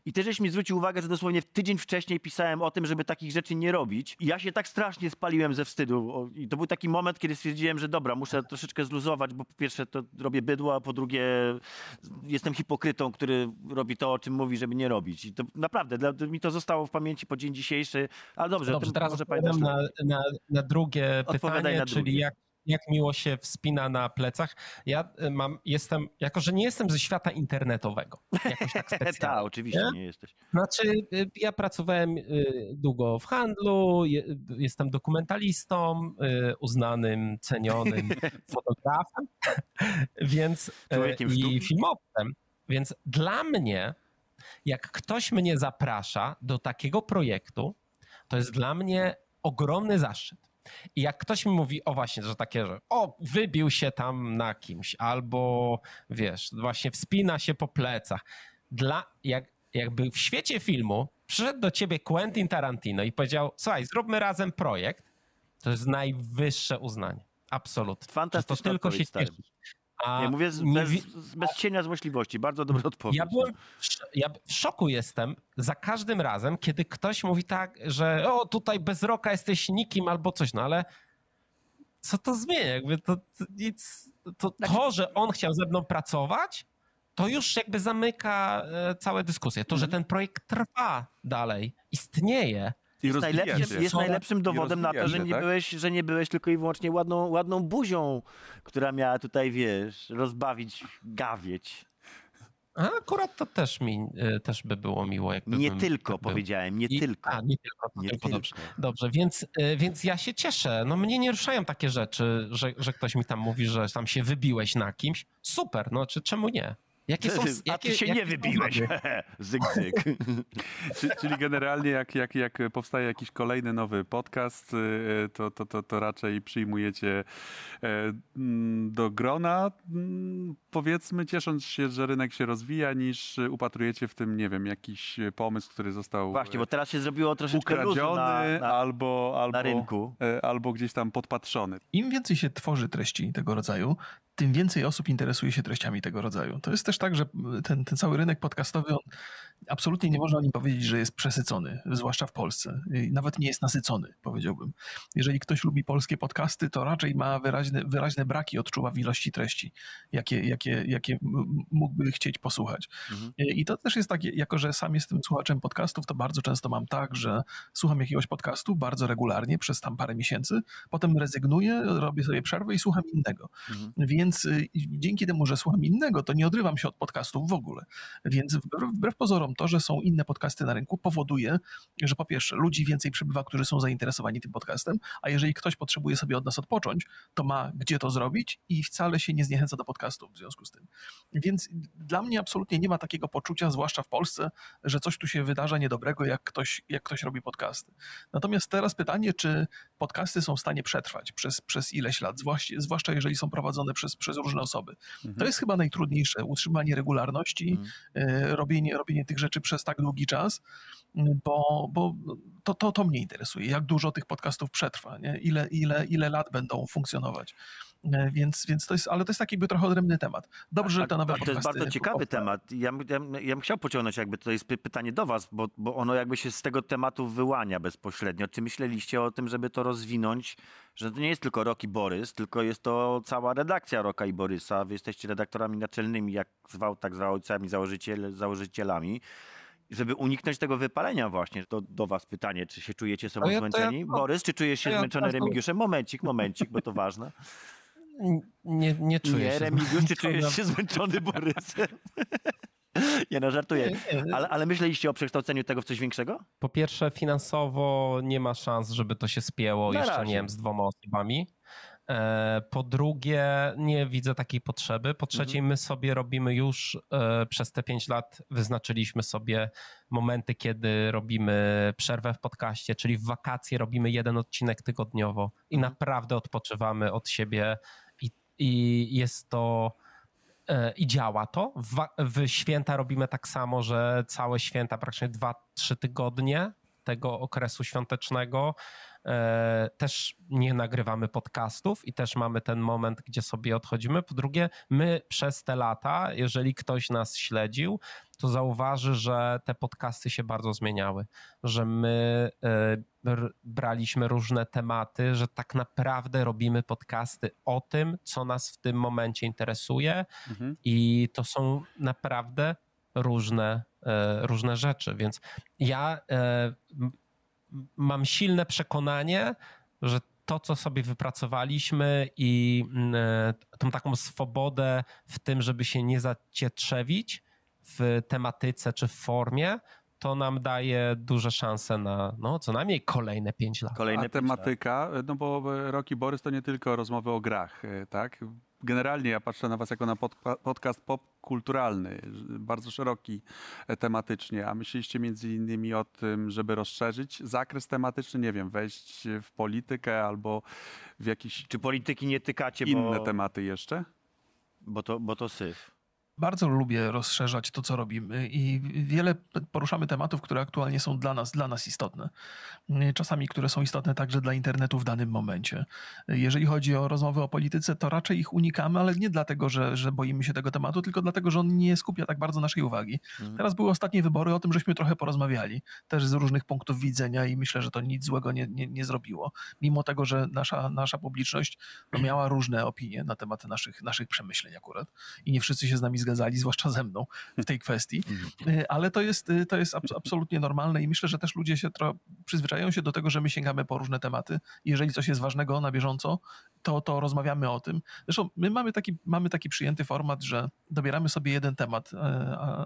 [SPEAKER 2] I też żeś mi zwrócił uwagę, że dosłownie tydzień wcześniej pisałem o tym, żeby takich rzeczy nie robić. I ja się tak strasznie spaliłem ze wstydu. I to był taki moment, kiedy stwierdziłem, że dobra, muszę troszeczkę zluzować, bo po pierwsze to robię bydło, a po drugie jestem hipokrytą, który robi to, o czym mówi, żeby nie robić. I to naprawdę, dla, mi to zostało w pamięci po dzień dzisiejszy. Ale dobrze,
[SPEAKER 3] Dobrze, teraz
[SPEAKER 2] może pamiętasz.
[SPEAKER 3] na, na, na drugie pytanie,
[SPEAKER 2] na
[SPEAKER 3] czyli
[SPEAKER 2] drugie.
[SPEAKER 3] jak, jak miło się wspina na plecach. Ja y, mam, jestem, jako że nie jestem ze świata internetowego, jakoś tak (laughs) specjalnie.
[SPEAKER 2] oczywiście
[SPEAKER 3] Nie?
[SPEAKER 2] nie jesteś.
[SPEAKER 3] Znaczy, y, ja pracowałem y, długo w handlu, je, jestem dokumentalistą, uznanym, cenionym (laughs) fotografem, (laughs) więc y,
[SPEAKER 2] Człowiekiem
[SPEAKER 3] i filmowcem. Więc dla mnie, jak ktoś mnie zaprasza do takiego projektu, to jest dla mnie ogromny zaszczyt. I jak ktoś mi mówi, o właśnie, że takie, że o, wybił się tam na kimś, albo wiesz, właśnie wspina się po plecach. Dla, jak, jakby w świecie filmu przyszedł do ciebie Quentin Tarantino i powiedział, słuchaj, zróbmy razem projekt, to jest najwyższe uznanie. Absolutnie.
[SPEAKER 2] Fantastyczna
[SPEAKER 3] to tylko się cieszysz. A
[SPEAKER 2] Nie, mówię z,
[SPEAKER 3] nie
[SPEAKER 2] bez, bez cienia złośliwości. Bardzo dobra (laughs) odpowiedź.
[SPEAKER 3] ja byłem ja w szoku jestem za każdym razem, kiedy ktoś mówi tak, że o tutaj bez roka jesteś nikim albo coś, no ale co to zmienia? Jakby to, to nic, to,
[SPEAKER 2] Znaczy-
[SPEAKER 3] to, że on chciał ze mną pracować, to już jakby zamyka e, całe dyskusje. To, że
[SPEAKER 2] Mhm.
[SPEAKER 3] ten projekt trwa dalej, istnieje,
[SPEAKER 1] I
[SPEAKER 2] jest,
[SPEAKER 1] się.
[SPEAKER 2] jest najlepszym dowodem na to, że
[SPEAKER 1] się,
[SPEAKER 2] nie,
[SPEAKER 1] tak?
[SPEAKER 2] byłeś, że nie byłeś tylko i wyłącznie ładną, ładną buzią, która miała tutaj, wiesz, rozbawić, gawieć.
[SPEAKER 3] A akurat to też mi e, też by było miło. Jakby
[SPEAKER 2] Nie
[SPEAKER 3] bym
[SPEAKER 2] tylko,
[SPEAKER 3] tak
[SPEAKER 2] powiedziałem, nie
[SPEAKER 3] I-
[SPEAKER 2] tylko.
[SPEAKER 3] A, nie tylko. To
[SPEAKER 2] Nie
[SPEAKER 3] tylko
[SPEAKER 2] tylko.
[SPEAKER 3] dobrze. Dobrze, więc, y, więc ja się cieszę. No mnie nie ruszają takie rzeczy, że, że ktoś mi tam mówi, że tam się wybiłeś na kimś. Super, no czy czemu nie? Jakie są,
[SPEAKER 2] A
[SPEAKER 3] jakie,
[SPEAKER 2] ty się
[SPEAKER 3] jakie
[SPEAKER 2] nie wybiłeś. (laughs) zyk, zyk. (laughs)
[SPEAKER 1] Czy- Czyli generalnie jak, jak, jak powstaje jakiś kolejny nowy podcast, y, to, to, to, to raczej przyjmujecie e, mm, do grona, mm, powiedzmy, ciesząc się, że rynek się rozwija, niż upatrujecie w tym, nie wiem, jakiś pomysł, który został
[SPEAKER 2] Właśnie, bo
[SPEAKER 1] e,
[SPEAKER 2] teraz się zrobiło troszeczkę
[SPEAKER 1] ukradziony
[SPEAKER 2] na, na,
[SPEAKER 1] albo, albo,
[SPEAKER 2] na rynku.
[SPEAKER 1] e, albo gdzieś tam podpatrzony.
[SPEAKER 4] Im więcej się tworzy treści tego rodzaju, tym więcej osób interesuje się treściami tego rodzaju. To jest też też tak, że ten, ten cały rynek podcastowy, on, absolutnie nie można o nim powiedzieć, że jest przesycony, zwłaszcza w Polsce. Nawet nie jest nasycony, powiedziałbym. Jeżeli ktoś lubi polskie podcasty, to raczej ma wyraźne, wyraźne braki, odczuwa w ilości treści, jakie, jakie, jakie mógłby chcieć posłuchać. Mhm. I to też jest takie, jako że sam jestem słuchaczem podcastów, to bardzo często mam tak, że słucham jakiegoś podcastu bardzo regularnie przez tam parę miesięcy, potem rezygnuję, robię sobie przerwę i słucham innego. Mhm. Więc y, dzięki temu, że słucham innego, to nie odrywam się od podcastów w ogóle. Więc wbrew, wbrew pozorom to, że są inne podcasty na rynku powoduje, że po pierwsze ludzi więcej przybywa, którzy są zainteresowani tym podcastem, a jeżeli ktoś potrzebuje sobie od nas odpocząć, to ma gdzie to zrobić i wcale się nie zniechęca do podcastów w związku z tym. Więc dla mnie absolutnie nie ma takiego poczucia, zwłaszcza w Polsce, że coś tu się wydarza niedobrego, jak ktoś, jak ktoś robi podcasty. Natomiast teraz pytanie, czy podcasty są w stanie przetrwać przez, przez ileś lat, zwłaszcza, zwłaszcza jeżeli są prowadzone przez, przez różne osoby. Mhm. To jest chyba najtrudniejsze, utrzymanie regularności, mhm. E, robienie, robienie tych rzeczy przez tak długi czas, bo, bo to, to, to mnie interesuje, jak dużo tych podcastów przetrwa, nie? Ile, ile, ile lat będą funkcjonować. E, więc, więc to jest, ale to jest taki jakby trochę odrębny temat. Dobrze, że te nowe
[SPEAKER 2] To jest bardzo ciekawy temat. Ja, ja, ja bym chciał pociągnąć jakby to jest pytanie do was, bo, bo ono jakby się z tego tematu wyłania bezpośrednio. Czy myśleliście o tym, żeby to rozwinąć, że to nie jest tylko Rok i Borys, tylko jest to cała redakcja Roka i Borysa. Wy jesteście redaktorami naczelnymi, jak zwał, tak zwał ojcami, założyciel, założycielami żeby uniknąć tego wypalenia właśnie, to do was pytanie, czy się czujecie sobą ja, zmęczeni? Ja, Borys, czy czujesz się ja, zmęczony Remigiuszem? Momencik, momencik, bo to ważne. (laughs)
[SPEAKER 3] Nie, nie czuję
[SPEAKER 2] nie,
[SPEAKER 3] się.
[SPEAKER 2] Remigiusz, czy czujesz się zmęczony Borysem? (laughs) Nie no, żartuję. Ale, ale myśleliście o przekształceniu tego w coś większego?
[SPEAKER 3] Po pierwsze, finansowo nie ma szans, żeby to się spięło Na jeszcze, razie. nie wiem, z dwoma osobami. E, po drugie, nie widzę takiej potrzeby. Po trzecie, mhm. my sobie robimy już e, przez te pięć lat, wyznaczyliśmy sobie momenty, kiedy robimy przerwę w podcaście, czyli w wakacje robimy jeden odcinek tygodniowo i mhm. naprawdę odpoczywamy od siebie i, jest to e, i działa to. W, święta robimy tak samo, że całe święta, praktycznie dwa, trzy tygodnie tego okresu świątecznego też nie nagrywamy podcastów i też mamy ten moment, gdzie sobie odchodzimy. Po drugie, my przez te lata, jeżeli ktoś nas śledził, to zauważy, że te podcasty się bardzo zmieniały, że my e, braliśmy różne tematy, że tak naprawdę robimy podcasty o tym, co nas w tym momencie interesuje mhm. i to są naprawdę różne, e, różne rzeczy. Więc ja mam silne przekonanie, że to, co sobie wypracowaliśmy i mm, e, tą taką swobodę w tym, żeby się nie zacietrzewić w tematyce czy w formie, to nam daje duże szanse na no, co najmniej kolejne pięć lat.
[SPEAKER 1] Kolejne A tematyka, no bo Rocky Borys to nie tylko rozmowy o grach, e, tak? Generalnie ja patrzę na was jako na podcast popkulturalny, bardzo szeroki e, tematycznie, a myśleliście między innymi o tym, żeby rozszerzyć zakres tematyczny, nie wiem, wejść w politykę albo w jakiś...
[SPEAKER 2] Czy polityki nie tykacie,
[SPEAKER 1] Inne bo... tematy jeszcze?
[SPEAKER 2] Bo to, bo to syf
[SPEAKER 4] bardzo lubię rozszerzać to, co robimy i wiele poruszamy tematów, które aktualnie są dla nas, dla nas istotne. Czasami, które są istotne także dla internetu w danym momencie. Jeżeli chodzi o rozmowy o polityce, to raczej ich unikamy, ale nie dlatego, że, że boimy się tego tematu, tylko dlatego, że on nie skupia tak bardzo naszej uwagi. Mhm. Teraz były ostatnie wybory, o tym żeśmy trochę porozmawiali, też z różnych punktów widzenia i myślę, że to nic złego nie, nie, nie zrobiło. Mimo tego, że nasza, nasza publiczność no, miała różne opinie na temat naszych, naszych przemyśleń akurat i nie wszyscy się z nami zgadzali, zwłaszcza ze mną w tej kwestii, mhm. y, ale to jest, to jest absolutnie normalne i myślę, że też ludzie się przyzwyczajają się do tego, że my sięgamy po różne tematy. Jeżeli coś jest ważnego na bieżąco, to, to rozmawiamy o tym. Zresztą my mamy taki, mamy taki przyjęty format, że dobieramy sobie jeden temat e,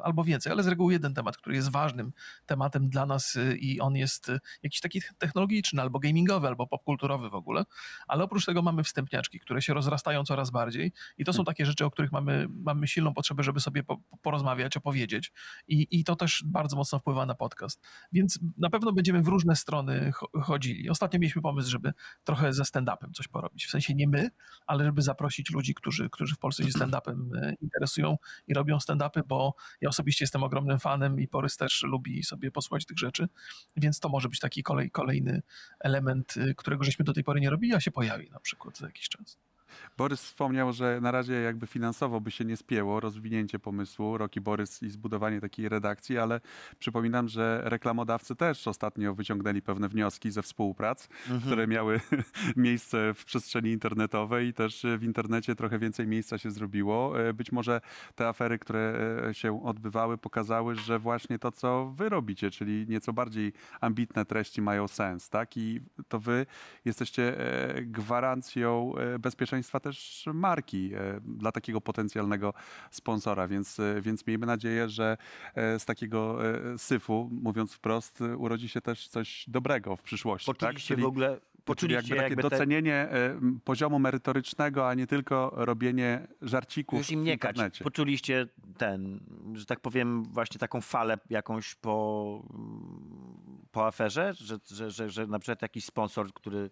[SPEAKER 4] albo więcej, ale z reguły jeden temat, który jest ważnym tematem dla nas y, i on jest jakiś taki technologiczny, albo gamingowy, albo popkulturowy w ogóle, ale oprócz tego mamy wstępniaczki, które się rozrastają coraz bardziej i to są hmm. takie rzeczy, o których mamy, mamy silną potrzebę potrzeby, żeby sobie po, porozmawiać, opowiedzieć. I, I to też bardzo mocno wpływa na podcast. Więc na pewno będziemy w różne strony chodzili. Ostatnio mieliśmy pomysł, żeby trochę ze stand-upem coś porobić. W sensie nie my, ale żeby zaprosić ludzi, którzy, którzy w Polsce się stand-upem e, interesują i robią stand-upy, bo ja osobiście jestem ogromnym fanem i Porys też lubi sobie posłuchać tych rzeczy, więc to może być taki kolej, kolejny element, e, którego żeśmy do tej pory nie robili, a się pojawi na przykład za jakiś czas.
[SPEAKER 1] Borys wspomniał, że na razie jakby finansowo by się nie spięło rozwinięcie pomysłu Roki Borys i zbudowanie takiej redakcji, ale przypominam, że reklamodawcy też ostatnio wyciągnęli pewne wnioski ze współprac, mhm. które miały (laughs) miejsce w przestrzeni internetowej i też w internecie trochę więcej miejsca się zrobiło. E, być może te afery, które e, się odbywały, pokazały, że właśnie to, co wy robicie, czyli nieco bardziej ambitne treści mają sens, tak? I to wy jesteście e, gwarancją bezpieczeństwa też marki dla takiego potencjalnego sponsora, więc, więc miejmy nadzieję, że z takiego syfu, mówiąc wprost, urodzi się też coś dobrego w przyszłości.
[SPEAKER 2] Tak?
[SPEAKER 1] Poczuliście
[SPEAKER 2] tak? Czyli, w ogóle
[SPEAKER 1] Poczuliście jakby takie jakby docenienie te... poziomu merytorycznego, a nie tylko robienie żarcików Już im nie. Kać.
[SPEAKER 2] Poczuliście ten, że tak powiem, właśnie taką falę jakąś po, po aferze, że, że, że, że na przykład jakiś sponsor, który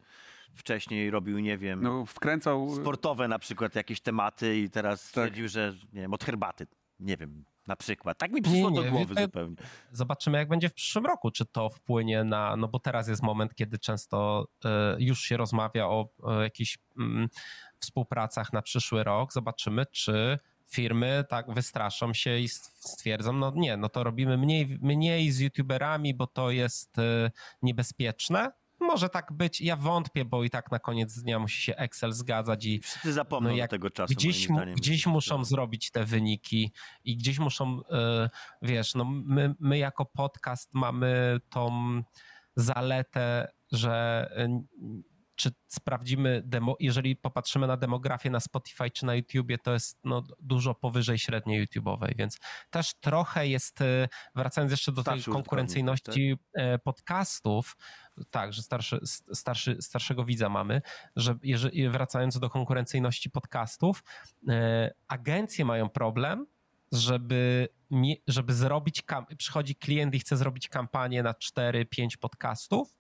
[SPEAKER 2] wcześniej robił, nie wiem, no, wkręcał... sportowe na przykład jakieś tematy i teraz tak. stwierdził, że nie wiem, od herbaty, nie wiem, na przykład. Tak mi przyszło nie, nie, do głowy zupełnie.
[SPEAKER 3] Zobaczymy, jak będzie w przyszłym roku, czy to wpłynie na, no bo teraz jest moment, kiedy często y, już się rozmawia o, o jakichś y, współpracach na przyszły rok. Zobaczymy, czy firmy tak wystraszą się i stwierdzą, no nie, no to robimy mniej, mniej z youtuberami, bo to jest y, niebezpieczne, może tak być, ja wątpię, bo i tak na koniec dnia musi się Excel zgadzać i
[SPEAKER 2] wszyscy zapomną no jak tego czasu.
[SPEAKER 3] Gdzieś, gdzieś muszą zrobić te wyniki i gdzieś muszą, yy, wiesz, no my, my jako podcast mamy tą zaletę, że yy, czy sprawdzimy, demo, jeżeli popatrzymy na demografię na Spotify czy na YouTubie, to jest no, dużo powyżej średniej YouTube'owej, więc też trochę jest, y, wracając jeszcze do Starszy tej konkurencyjności tak? podcastów, tak, że starszy, starszy, starszego widza mamy, że jeżeli, wracając do konkurencyjności podcastów, e, agencje mają problem, żeby, żeby zrobić, przychodzi klient i chce zrobić kampanię na 4-5 podcastów,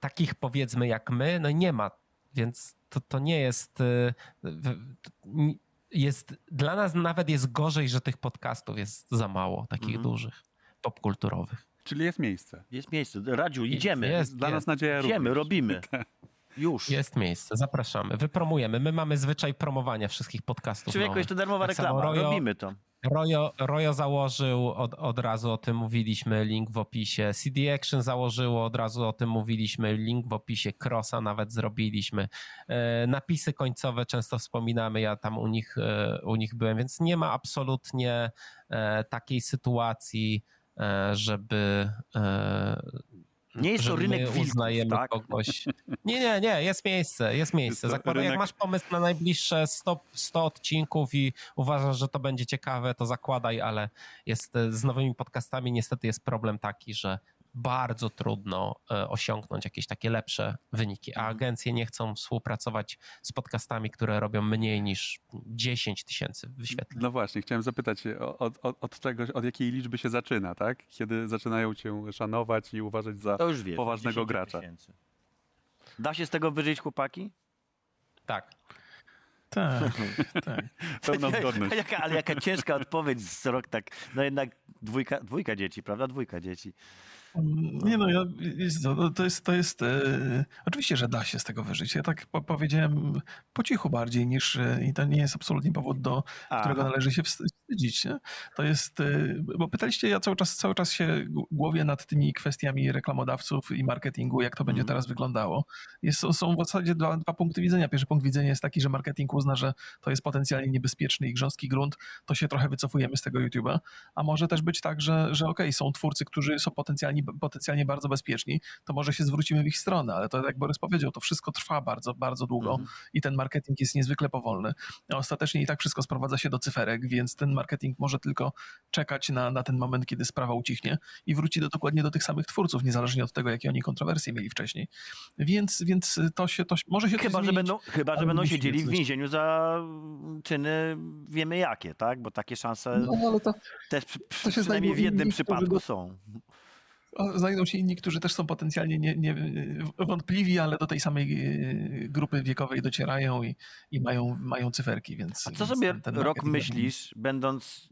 [SPEAKER 3] takich powiedzmy jak my, no nie ma, więc to, to nie jest, e, jest, dla nas nawet jest gorzej, że tych podcastów jest za mało, takich mhm. dużych, popkulturowych.
[SPEAKER 1] Czyli jest miejsce.
[SPEAKER 2] Jest miejsce. Radziu, idziemy.
[SPEAKER 1] Jest, Dla jest. nas nadzieja
[SPEAKER 2] Idziemy, również. robimy. (laughs) Już.
[SPEAKER 3] Jest miejsce, zapraszamy. Wypromujemy. My mamy zwyczaj promowania wszystkich podcastów.
[SPEAKER 2] Człowieku, jeszcze darmowa tak reklama. Rojo, robimy to.
[SPEAKER 3] Rojo, Rojo założył, od, od razu o tym mówiliśmy, link w opisie. CD Action założyło, od razu o tym mówiliśmy, link w opisie. Crossa nawet zrobiliśmy. E, napisy końcowe często wspominamy, ja tam u nich, e, u nich byłem, więc nie ma absolutnie e, takiej sytuacji, żeby
[SPEAKER 2] e, nie jest to rynek
[SPEAKER 3] uznajemy
[SPEAKER 2] tak?
[SPEAKER 3] kogoś. (laughs) Nie, nie, nie, jest miejsce, jest miejsce. Zakładam, rynek... jak masz pomysł na najbliższe 100, 100 odcinków i uważasz, że to będzie ciekawe, to zakładaj, ale jest z nowymi podcastami niestety jest problem taki, że bardzo trudno e, osiągnąć jakieś takie lepsze wyniki, a mhm. agencje nie chcą współpracować z podcastami, które robią mniej niż 10 tysięcy wyświetleń.
[SPEAKER 1] No właśnie, chciałem zapytać, od, od, od, czego, od jakiej liczby się zaczyna, tak? Kiedy zaczynają cię szanować i uważać za wiesz, poważnego gracza. Tysięcy.
[SPEAKER 2] Da się z tego wyżyć, chłopaki?
[SPEAKER 3] Tak.
[SPEAKER 4] Tak, (laughs) tak.
[SPEAKER 1] Pełna (laughs) zgodność.
[SPEAKER 2] Jaka, ale jaka ciężka odpowiedź z rok tak, no jednak dwójka, dwójka dzieci, prawda? Dwójka dzieci.
[SPEAKER 4] Nie no, ja, to jest, to jest e, oczywiście, że da się z tego wyżyć. Ja tak po, powiedziałem po cichu bardziej niż e, i to nie jest absolutnie powód, do Aha. którego należy się wstydzić. Nie? To jest, e, bo pytaliście, ja cały czas, cały czas się głowię nad tymi kwestiami reklamodawców i marketingu, jak to będzie mm. teraz wyglądało. Jest, są w zasadzie dwa, dwa punkty widzenia. Pierwszy punkt widzenia jest taki, że marketing uzna, że to jest potencjalnie niebezpieczny i grząski grunt, to się trochę wycofujemy z tego YouTube'a, a może też być tak, że, że okej, okay, są twórcy, którzy są potencjalnie potencjalnie bardzo bezpieczni, to może się zwrócimy w ich stronę, ale to jak Borys powiedział, to wszystko trwa bardzo, bardzo długo mhm. i ten marketing jest niezwykle powolny. Ostatecznie i tak wszystko sprowadza się do cyferek, więc ten marketing może tylko czekać na, na ten moment, kiedy sprawa ucichnie i wróci do, dokładnie do tych samych twórców, niezależnie od tego, jakie oni kontrowersje mieli wcześniej. Więc, więc to się, to może się
[SPEAKER 2] Chyba, że będą, chyba, że będą siedzieli w więzieniu za czyny wiemy jakie, tak? Bo takie szanse no, to, też przy, to przynajmniej w jednym przypadku są
[SPEAKER 4] znajdą się inni, którzy też są potencjalnie nie, nie, wątpliwi, ale do tej samej e, grupy wiekowej docierają i, i mają, mają cyferki. Więc,
[SPEAKER 2] A co sobie ten, ten rok myślisz, będąc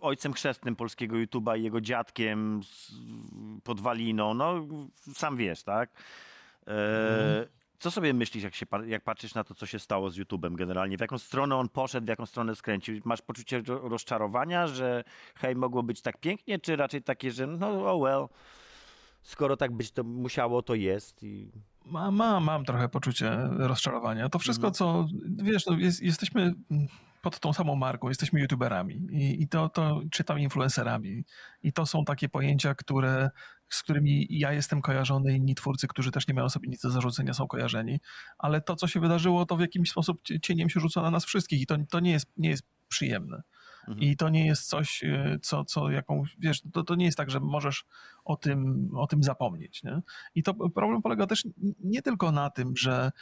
[SPEAKER 2] ojcem chrzestnym polskiego YouTube'a i jego dziadkiem z podwaliną, no sam wiesz, tak? E, mhm. Co sobie myślisz, jak, się, jak patrzysz na to, co się stało z YouTube'em generalnie? W jaką stronę on poszedł, w jaką stronę skręcił? Masz poczucie ro- rozczarowania, że hej, mogło być tak pięknie, czy raczej takie, że no oh well, skoro tak być to musiało, to jest i...
[SPEAKER 4] Ma, ma, mam trochę poczucie rozczarowania. To wszystko, co wiesz, no jest, jesteśmy pod tą samą marką, jesteśmy youtuberami i, i to, to czytam influencerami. I to są takie pojęcia, które, z którymi ja jestem kojarzony, inni twórcy, którzy też nie mają sobie nic do zarzucenia, są kojarzeni. Ale to, co się wydarzyło, to w jakimś sposób cie- cieniem się rzuca na nas wszystkich i to, to nie, jest, nie jest przyjemne. I to nie jest coś, e, co, co jakąś, wiesz, to, to nie jest tak, że możesz o tym, o tym zapomnieć. Nie? I to problem polega też nie tylko na tym, że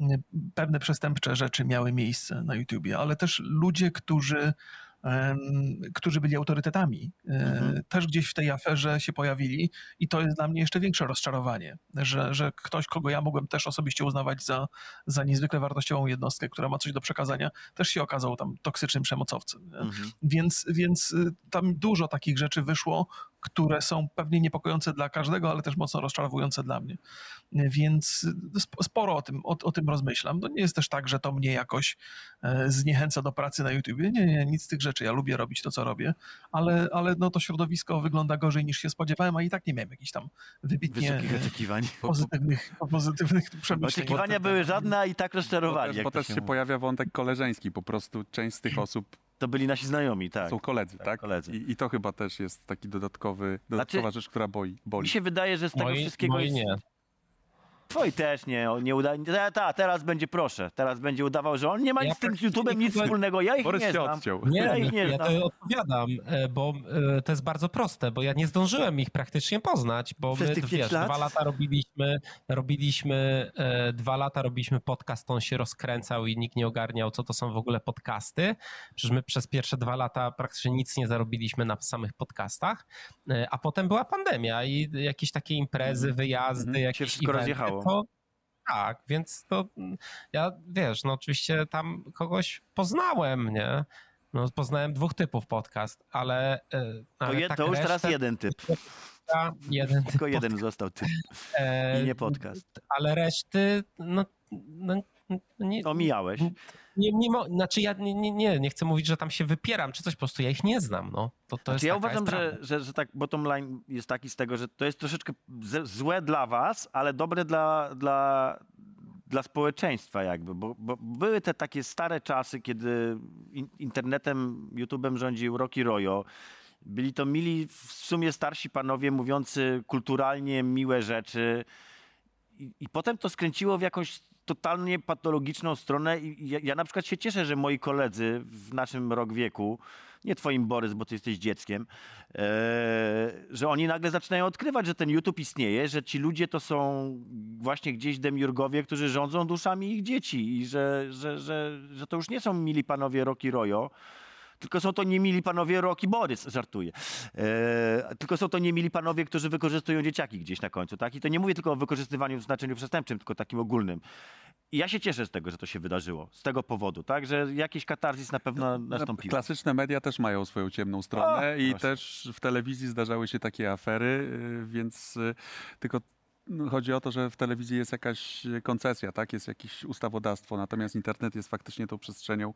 [SPEAKER 4] mm, pewne przestępcze rzeczy miały miejsce na YouTubie, ale też ludzie, którzy, którzy byli autorytetami, e,
[SPEAKER 2] Mhm.
[SPEAKER 4] też gdzieś w tej aferze się pojawili i to jest dla mnie jeszcze większe rozczarowanie, że, że ktoś, kogo ja mogłem też osobiście uznawać za, za niezwykle wartościową jednostkę, która ma coś do przekazania, też się okazał tam toksycznym przemocowcem.
[SPEAKER 2] Mhm.
[SPEAKER 4] Więc, więc y, tam dużo takich rzeczy wyszło, które są pewnie niepokojące dla każdego, ale też mocno rozczarowujące dla mnie. Więc sp- sporo o tym, o, o tym rozmyślam. To nie jest też tak, że to mnie jakoś e, zniechęca do pracy na YouTubie. Nie, nie, nic z tych rzeczy. Ja lubię robić to, co robię, ale, ale no to środowisko wygląda gorzej niż się spodziewałem, a i tak nie miałem jakichś tam wybitnie
[SPEAKER 2] Wysokich oczekiwań.
[SPEAKER 4] pozytywnych, pozytywnych przemyśleń.
[SPEAKER 2] Oczekiwania były żadne, a i tak
[SPEAKER 1] Bo
[SPEAKER 2] rozczarowali.
[SPEAKER 1] też, bo
[SPEAKER 2] to
[SPEAKER 1] też się
[SPEAKER 2] mówi.
[SPEAKER 1] pojawia wątek koleżeński. Po prostu część z tych (clears throat) osób
[SPEAKER 2] To byli nasi znajomi, tak.
[SPEAKER 1] są koledzy,
[SPEAKER 2] tak,
[SPEAKER 1] tak?
[SPEAKER 2] koledzy.
[SPEAKER 1] I, I to chyba też jest taki dodatkowy, dodatkowa rzecz, która boi, boli.
[SPEAKER 2] Mi się wydaje, że z tego
[SPEAKER 3] Moi,
[SPEAKER 2] wszystkiego
[SPEAKER 3] moi
[SPEAKER 2] jest... Twoi też nie, nie uda... Ta, ta, teraz będzie, proszę, teraz będzie udawał, że on nie ma
[SPEAKER 3] Ja
[SPEAKER 2] nic z tym YouTube'em, nic wspólnego, ja ich
[SPEAKER 1] Borys
[SPEAKER 2] nie
[SPEAKER 1] się
[SPEAKER 2] znam.
[SPEAKER 3] Nie,
[SPEAKER 2] Ja ich nie
[SPEAKER 3] ja
[SPEAKER 2] znam.
[SPEAKER 3] to odpowiadam, e, bo e, to jest bardzo proste, bo ja nie zdążyłem ich praktycznie poznać, bo
[SPEAKER 2] Przez
[SPEAKER 3] my, wiesz,
[SPEAKER 2] lat?
[SPEAKER 3] dwa lata robiliśmy, robiliśmy e, dwa lata robiliśmy podcast, on się rozkręcał i nikt nie ogarniał, co to są w ogóle podcasty. Przecież my przez pierwsze dwa lata praktycznie nic nie zarobiliśmy na samych podcastach, a potem była pandemia i jakieś takie imprezy, wyjazdy,
[SPEAKER 1] Mhm.
[SPEAKER 2] Się
[SPEAKER 3] jakieś
[SPEAKER 2] wszystko
[SPEAKER 3] eventy,
[SPEAKER 2] rozjechało.
[SPEAKER 3] To, tak, więc to mm, ja, wiesz, no oczywiście tam kogoś poznałem, nie? No, poznałem dwóch typów podcast, ale. e,
[SPEAKER 2] To,
[SPEAKER 3] ale
[SPEAKER 2] je,
[SPEAKER 3] tak
[SPEAKER 2] to już teraz
[SPEAKER 3] resztę-
[SPEAKER 2] jeden typ,
[SPEAKER 3] Jeden typ
[SPEAKER 2] tylko jeden został typ
[SPEAKER 3] e,
[SPEAKER 2] i nie podcast.
[SPEAKER 3] Ale reszty, no. no nie,
[SPEAKER 2] Omijałeś.
[SPEAKER 3] nie, nie, mo- znaczy ja nie, nie, nie, nie chcę mówić, że tam się wypieram czy coś, po prostu ja ich nie znam, no. To, to
[SPEAKER 2] Znaczy
[SPEAKER 3] jest
[SPEAKER 2] ja uważam, że, że, że tak bottom line jest taki z tego, że to jest troszeczkę ze- złe dla was, ale dobre dla, dla, dla społeczeństwa jakby, bo, bo były te takie stare czasy, kiedy in, internetem, YouTube'em rządził Rocky Royo. Byli to mili, w sumie starsi panowie mówiący kulturalnie miłe rzeczy i, potem to skręciło w jakąś totalnie patologiczną stronę i ja, ja na przykład się cieszę, że moi koledzy w naszym rok wieku, nie twoim Borys, bo ty jesteś dzieckiem, e, że oni nagle zaczynają odkrywać, że ten YouTube istnieje, że ci ludzie to są właśnie gdzieś demiurgowie, którzy rządzą duszami ich dzieci i że, że, że, że to już nie są mili panowie Rocky Royo, tylko są to niemili panowie Rocky Borys, żartuję. E, tylko są to niemili panowie, którzy wykorzystują dzieciaki gdzieś na końcu, tak? I to nie mówię tylko o wykorzystywaniu w znaczeniu przestępczym, tylko takim ogólnym. I ja się cieszę z tego, że to się wydarzyło, z tego powodu, tak? Że jakiś katarzis na pewno nastąpił.
[SPEAKER 1] Klasyczne media też mają swoją ciemną stronę
[SPEAKER 2] O,
[SPEAKER 1] i
[SPEAKER 2] proszę.
[SPEAKER 1] też w telewizji zdarzały się takie afery, y, więc y, tylko no, chodzi o to, że w telewizji jest jakaś koncesja, tak? Jest jakieś ustawodawstwo, natomiast internet jest faktycznie tą przestrzenią,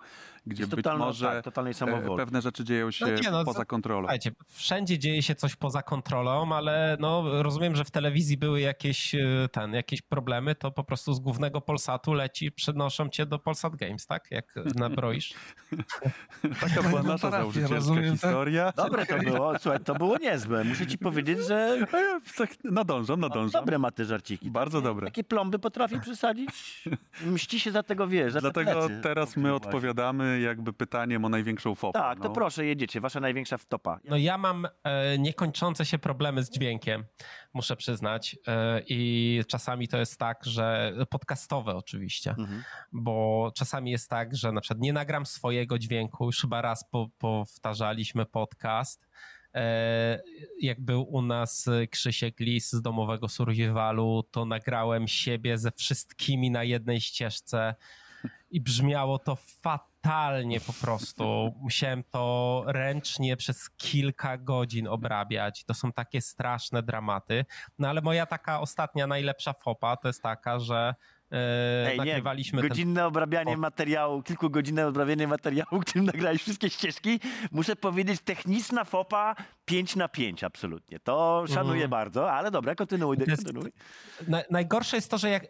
[SPEAKER 1] gdzie
[SPEAKER 2] Jest
[SPEAKER 1] być
[SPEAKER 2] totalna,
[SPEAKER 1] może
[SPEAKER 2] tak, totalnej
[SPEAKER 1] e, pewne rzeczy dzieją się
[SPEAKER 3] nie, no,
[SPEAKER 1] poza kontrolą.
[SPEAKER 3] Słuchajcie, wszędzie dzieje się coś poza kontrolą, ale no, rozumiem, że w telewizji były jakieś, e, ten, jakieś problemy, to po prostu z głównego Polsatu leci, przenoszą cię do Polsat Games, tak? Jak nabroisz. (laughs)
[SPEAKER 1] Taka była
[SPEAKER 4] No,
[SPEAKER 1] nasza założycielska
[SPEAKER 4] rozumiem, tak?
[SPEAKER 1] historia.
[SPEAKER 2] Dobre to było, słuchaj, to było niezłe. Muszę ci powiedzieć, że (laughs)
[SPEAKER 1] tak nadążam, nadążam.
[SPEAKER 2] dobre ma te żarciki.
[SPEAKER 1] Bardzo dobre.
[SPEAKER 2] Takie plomby potrafi przesadzić. (laughs) Mści się za tego, wiesz, za te
[SPEAKER 1] Dlatego
[SPEAKER 2] plecy.
[SPEAKER 1] teraz my odpowiadamy jakby pytaniem o największą fopę.
[SPEAKER 2] Tak, to
[SPEAKER 1] no.
[SPEAKER 2] proszę, jedziecie. Wasza największa wtopa.
[SPEAKER 3] No ja mam e, niekończące się problemy z dźwiękiem, muszę przyznać. E, I czasami to jest tak, że podcastowe oczywiście,
[SPEAKER 2] Mhm.
[SPEAKER 3] bo czasami jest tak, że na przykład nie nagram swojego dźwięku, już chyba raz po, powtarzaliśmy podcast. E, Jak był u nas Krzysiek Lis z domowego survivalu, to nagrałem siebie ze wszystkimi na jednej ścieżce i brzmiało to fatalnie po prostu. Musiałem to ręcznie przez kilka godzin obrabiać. To są takie straszne dramaty. No ale moja taka ostatnia najlepsza fopa to jest taka, że e,
[SPEAKER 2] Ej, nie,
[SPEAKER 3] nagrywaliśmy ten
[SPEAKER 2] godzinne obrabianie
[SPEAKER 3] O.
[SPEAKER 2] materiału, kilkugodzinne obrabianie materiału, (laughs) którym nagrałeś wszystkie ścieżki, muszę powiedzieć, techniczna fopa 5 na 5 absolutnie. To szanuję
[SPEAKER 3] Mhm.
[SPEAKER 2] bardzo, ale dobra, kontynuuj,
[SPEAKER 3] To jest-
[SPEAKER 2] kontynuuj.
[SPEAKER 3] Na, najgorsze jest to, że, jak,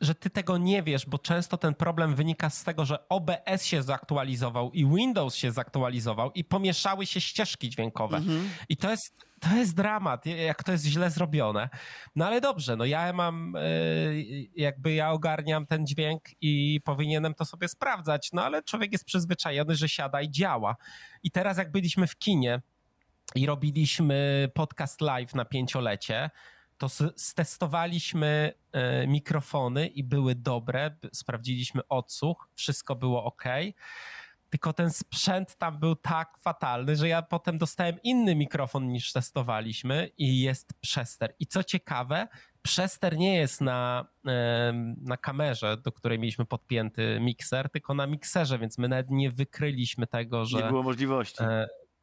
[SPEAKER 3] że ty tego nie wiesz, bo często ten problem wynika z tego, że OBS się zaktualizował i Windows się zaktualizował i pomieszały się ścieżki dźwiękowe. I to jest, to jest dramat, jak to jest źle zrobione. No ale dobrze, no ja mam, e, jakby ja ogarniam ten dźwięk i powinienem to sobie sprawdzać, no ale człowiek jest przyzwyczajony, że siada i działa. I teraz jak byliśmy w kinie i robiliśmy podcast live na pięciolecie, to stestowaliśmy e, mikrofony i były dobre, sprawdziliśmy odsłuch, wszystko było ok. Tylko ten sprzęt tam był tak fatalny, że ja potem dostałem inny mikrofon niż testowaliśmy i jest przester. I co ciekawe, przester nie jest na, na kamerze, do której mieliśmy podpięty mikser, tylko na mikserze, więc my nawet nie wykryliśmy tego, że.
[SPEAKER 2] Nie było możliwości.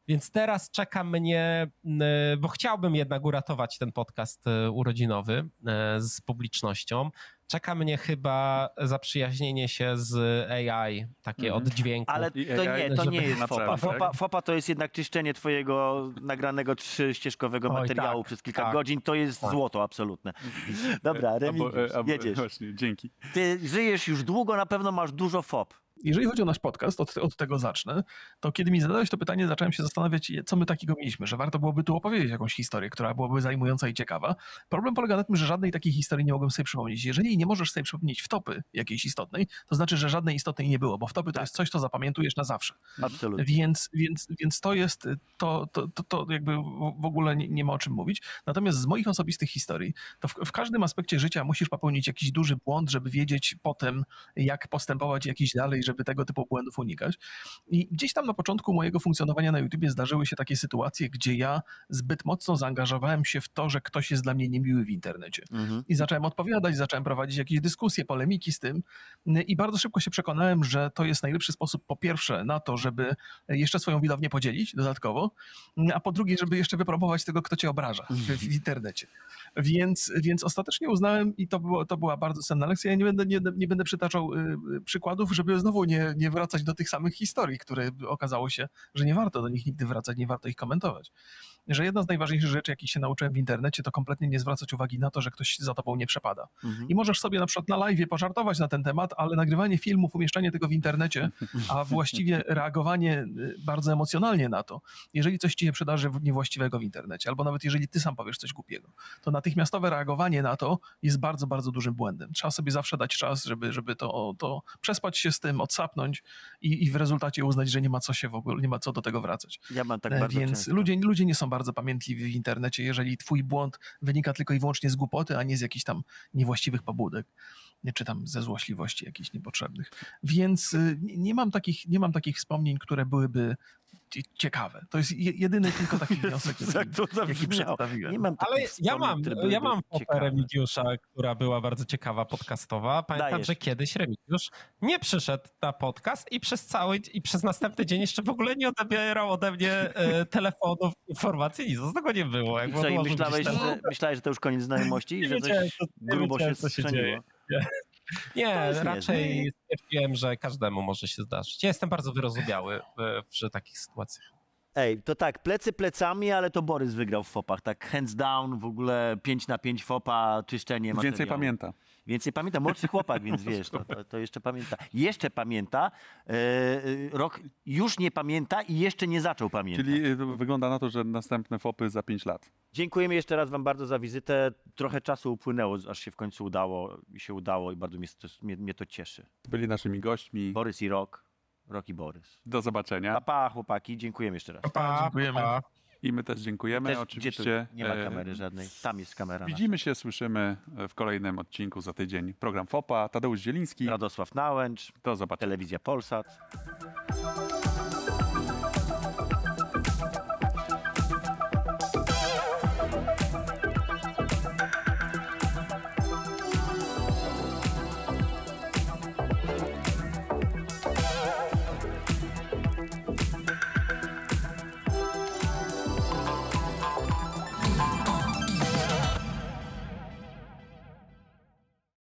[SPEAKER 3] E, Więc teraz czeka mnie, e, bo chciałbym jednak uratować ten podcast e, urodzinowy e, z publicznością. Czeka mnie chyba zaprzyjaźnienie się z AI, takie od dźwięku.
[SPEAKER 2] Ale to
[SPEAKER 1] AI
[SPEAKER 2] nie, to nie jest fopa. fopa.
[SPEAKER 1] tak?
[SPEAKER 2] Fopa to jest jednak czyszczenie twojego nagranego trzyścieżkowego
[SPEAKER 3] Oj,
[SPEAKER 2] materiału
[SPEAKER 3] tak,
[SPEAKER 2] przez kilka
[SPEAKER 3] tak.
[SPEAKER 2] godzin. To jest
[SPEAKER 3] Tak.
[SPEAKER 2] złoto absolutne. Dobra, Remigiusz,
[SPEAKER 1] albo-
[SPEAKER 2] jedziesz.
[SPEAKER 1] Właśnie, dzięki.
[SPEAKER 2] Ty żyjesz już długo, na pewno masz dużo fop.
[SPEAKER 4] Jeżeli chodzi o nasz podcast, od, od tego zacznę, to kiedy mi zadałeś to pytanie, zacząłem się zastanawiać, co my takiego mieliśmy, że warto byłoby tu opowiedzieć jakąś historię, która byłaby zajmująca i ciekawa. Problem polega na tym, że żadnej takiej historii nie mogłem sobie przypomnieć. Jeżeli nie możesz sobie przypomnieć wtopy jakiejś istotnej, to znaczy, że żadnej istotnej nie było, bo wtopy to jest coś, co zapamiętujesz na zawsze.
[SPEAKER 2] Absolutnie.
[SPEAKER 4] Więc, więc, więc to jest, to, to, to, to jakby w w ogóle nie, nie ma o czym mówić. Natomiast z moich osobistych historii, to w, w każdym aspekcie życia musisz popełnić jakiś duży błąd, żeby wiedzieć potem, jak postępować jakiś dalej, żeby tego typu błędów unikać. I gdzieś tam na początku mojego funkcjonowania na YouTubie zdarzyły się takie sytuacje, gdzie ja zbyt mocno zaangażowałem się w to, że ktoś jest dla mnie niemiły w internecie.
[SPEAKER 2] Mhm.
[SPEAKER 4] I zacząłem odpowiadać, zacząłem prowadzić jakieś dyskusje, polemiki z tym. I bardzo szybko się przekonałem, że to jest najlepszy sposób, po pierwsze, na to, żeby jeszcze swoją widownię podzielić dodatkowo, a po drugie, żeby jeszcze wypromować tego, kto cię obraża w, w internecie. Więc, więc ostatecznie uznałem, i to, było, to była bardzo cenna lekcja, ja nie będę, nie, nie będę przytaczał y, y, przykładów, żeby znowu nie, nie wracać do tych samych historii, które okazało się, że nie warto do nich nigdy wracać, nie warto ich komentować że jedna z najważniejszych rzeczy, jakich się nauczyłem w internecie, to kompletnie nie zwracać uwagi na to, że ktoś za tobą nie przepada.
[SPEAKER 2] Mhm.
[SPEAKER 4] I możesz sobie na przykład na live pożartować na ten temat, ale nagrywanie filmów, umieszczanie tego w internecie, a właściwie (laughs) reagowanie y, bardzo emocjonalnie na to, jeżeli coś ci się przydarzy niewłaściwego w internecie, albo nawet jeżeli ty sam powiesz coś głupiego, to natychmiastowe reagowanie na to jest bardzo, bardzo dużym błędem. Trzeba sobie zawsze dać czas, żeby, żeby to, to przespać się z tym, odsapnąć i, i w rezultacie uznać, że nie ma co się w ogóle, nie ma co do tego wracać.
[SPEAKER 2] Ja mam tak
[SPEAKER 4] E,
[SPEAKER 2] bardzo
[SPEAKER 4] Więc
[SPEAKER 2] często.
[SPEAKER 4] ludzie, ludzie nie są bardzo pamiętliwi w internecie, jeżeli twój błąd wynika tylko i wyłącznie z głupoty, a nie z jakichś tam niewłaściwych pobudek, czy tam ze złośliwości jakichś niepotrzebnych. Więc y, nie mam takich, nie mam takich wspomnień, które byłyby ciekawe. To jest je- jedyny tylko taki (laughs) wniosek,
[SPEAKER 2] Jak
[SPEAKER 4] jaki,
[SPEAKER 2] to
[SPEAKER 4] jaki przedstawiłem.
[SPEAKER 2] Nie mam
[SPEAKER 3] Ale ja mam, ja mam
[SPEAKER 2] ciekawe.
[SPEAKER 3] Remigiusza, która była bardzo ciekawa podcastowa. Pamiętam,
[SPEAKER 2] Dajesz.
[SPEAKER 3] że kiedyś Remigiusz nie przyszedł na podcast i przez cały i przez następny dzień jeszcze w ogóle nie odbierał ode mnie e, (laughs) telefonów, informacji, nic. Z tego nie było.
[SPEAKER 2] I co, i
[SPEAKER 3] było,
[SPEAKER 2] myślałeś, że, myślałeś, że to już koniec znajomości i że coś grubo się
[SPEAKER 3] co się
[SPEAKER 2] strzeliło?
[SPEAKER 3] dzieje. Nie, raczej stwierdziłem, że każdemu może się zdarzyć. Ja jestem bardzo wyrozumiały w, w takich sytuacjach.
[SPEAKER 2] Ej, to tak, plecy plecami, ale to Borys wygrał w fopach. Tak hands down, w ogóle 5 na 5 fopa, czyszczenie materiału.
[SPEAKER 1] Więcej pamięta.
[SPEAKER 2] Więcej pamięta, młodszy chłopak, więc (laughs) wiesz, to, to, to jeszcze pamięta. Jeszcze pamięta, e, e, rok już nie pamięta i jeszcze nie zaczął pamiętać.
[SPEAKER 1] Czyli y, wygląda na to, że następne fopy za 5 lat.
[SPEAKER 2] Dziękujemy jeszcze raz wam bardzo za wizytę. Trochę czasu upłynęło, aż się w końcu udało i się udało i bardzo mnie to, mnie, mnie to cieszy.
[SPEAKER 1] Byli naszymi gośćmi.
[SPEAKER 2] Borys i Rok, Rok i Borys.
[SPEAKER 1] Do zobaczenia.
[SPEAKER 2] Pa, pa chłopaki, dziękujemy jeszcze raz.
[SPEAKER 4] Pa, dziękujemy.
[SPEAKER 1] I my też dziękujemy.
[SPEAKER 2] Też,
[SPEAKER 1] Oczywiście.
[SPEAKER 2] Nie ma
[SPEAKER 1] e,
[SPEAKER 2] kamery żadnej. Tam jest kamera.
[SPEAKER 1] Widzimy się, słyszymy w kolejnym odcinku za tydzień. Program FOPA. Tadeusz Zieliński.
[SPEAKER 2] Radosław Nałęcz,
[SPEAKER 1] Do zobaczenia.
[SPEAKER 2] Telewizja Polsat.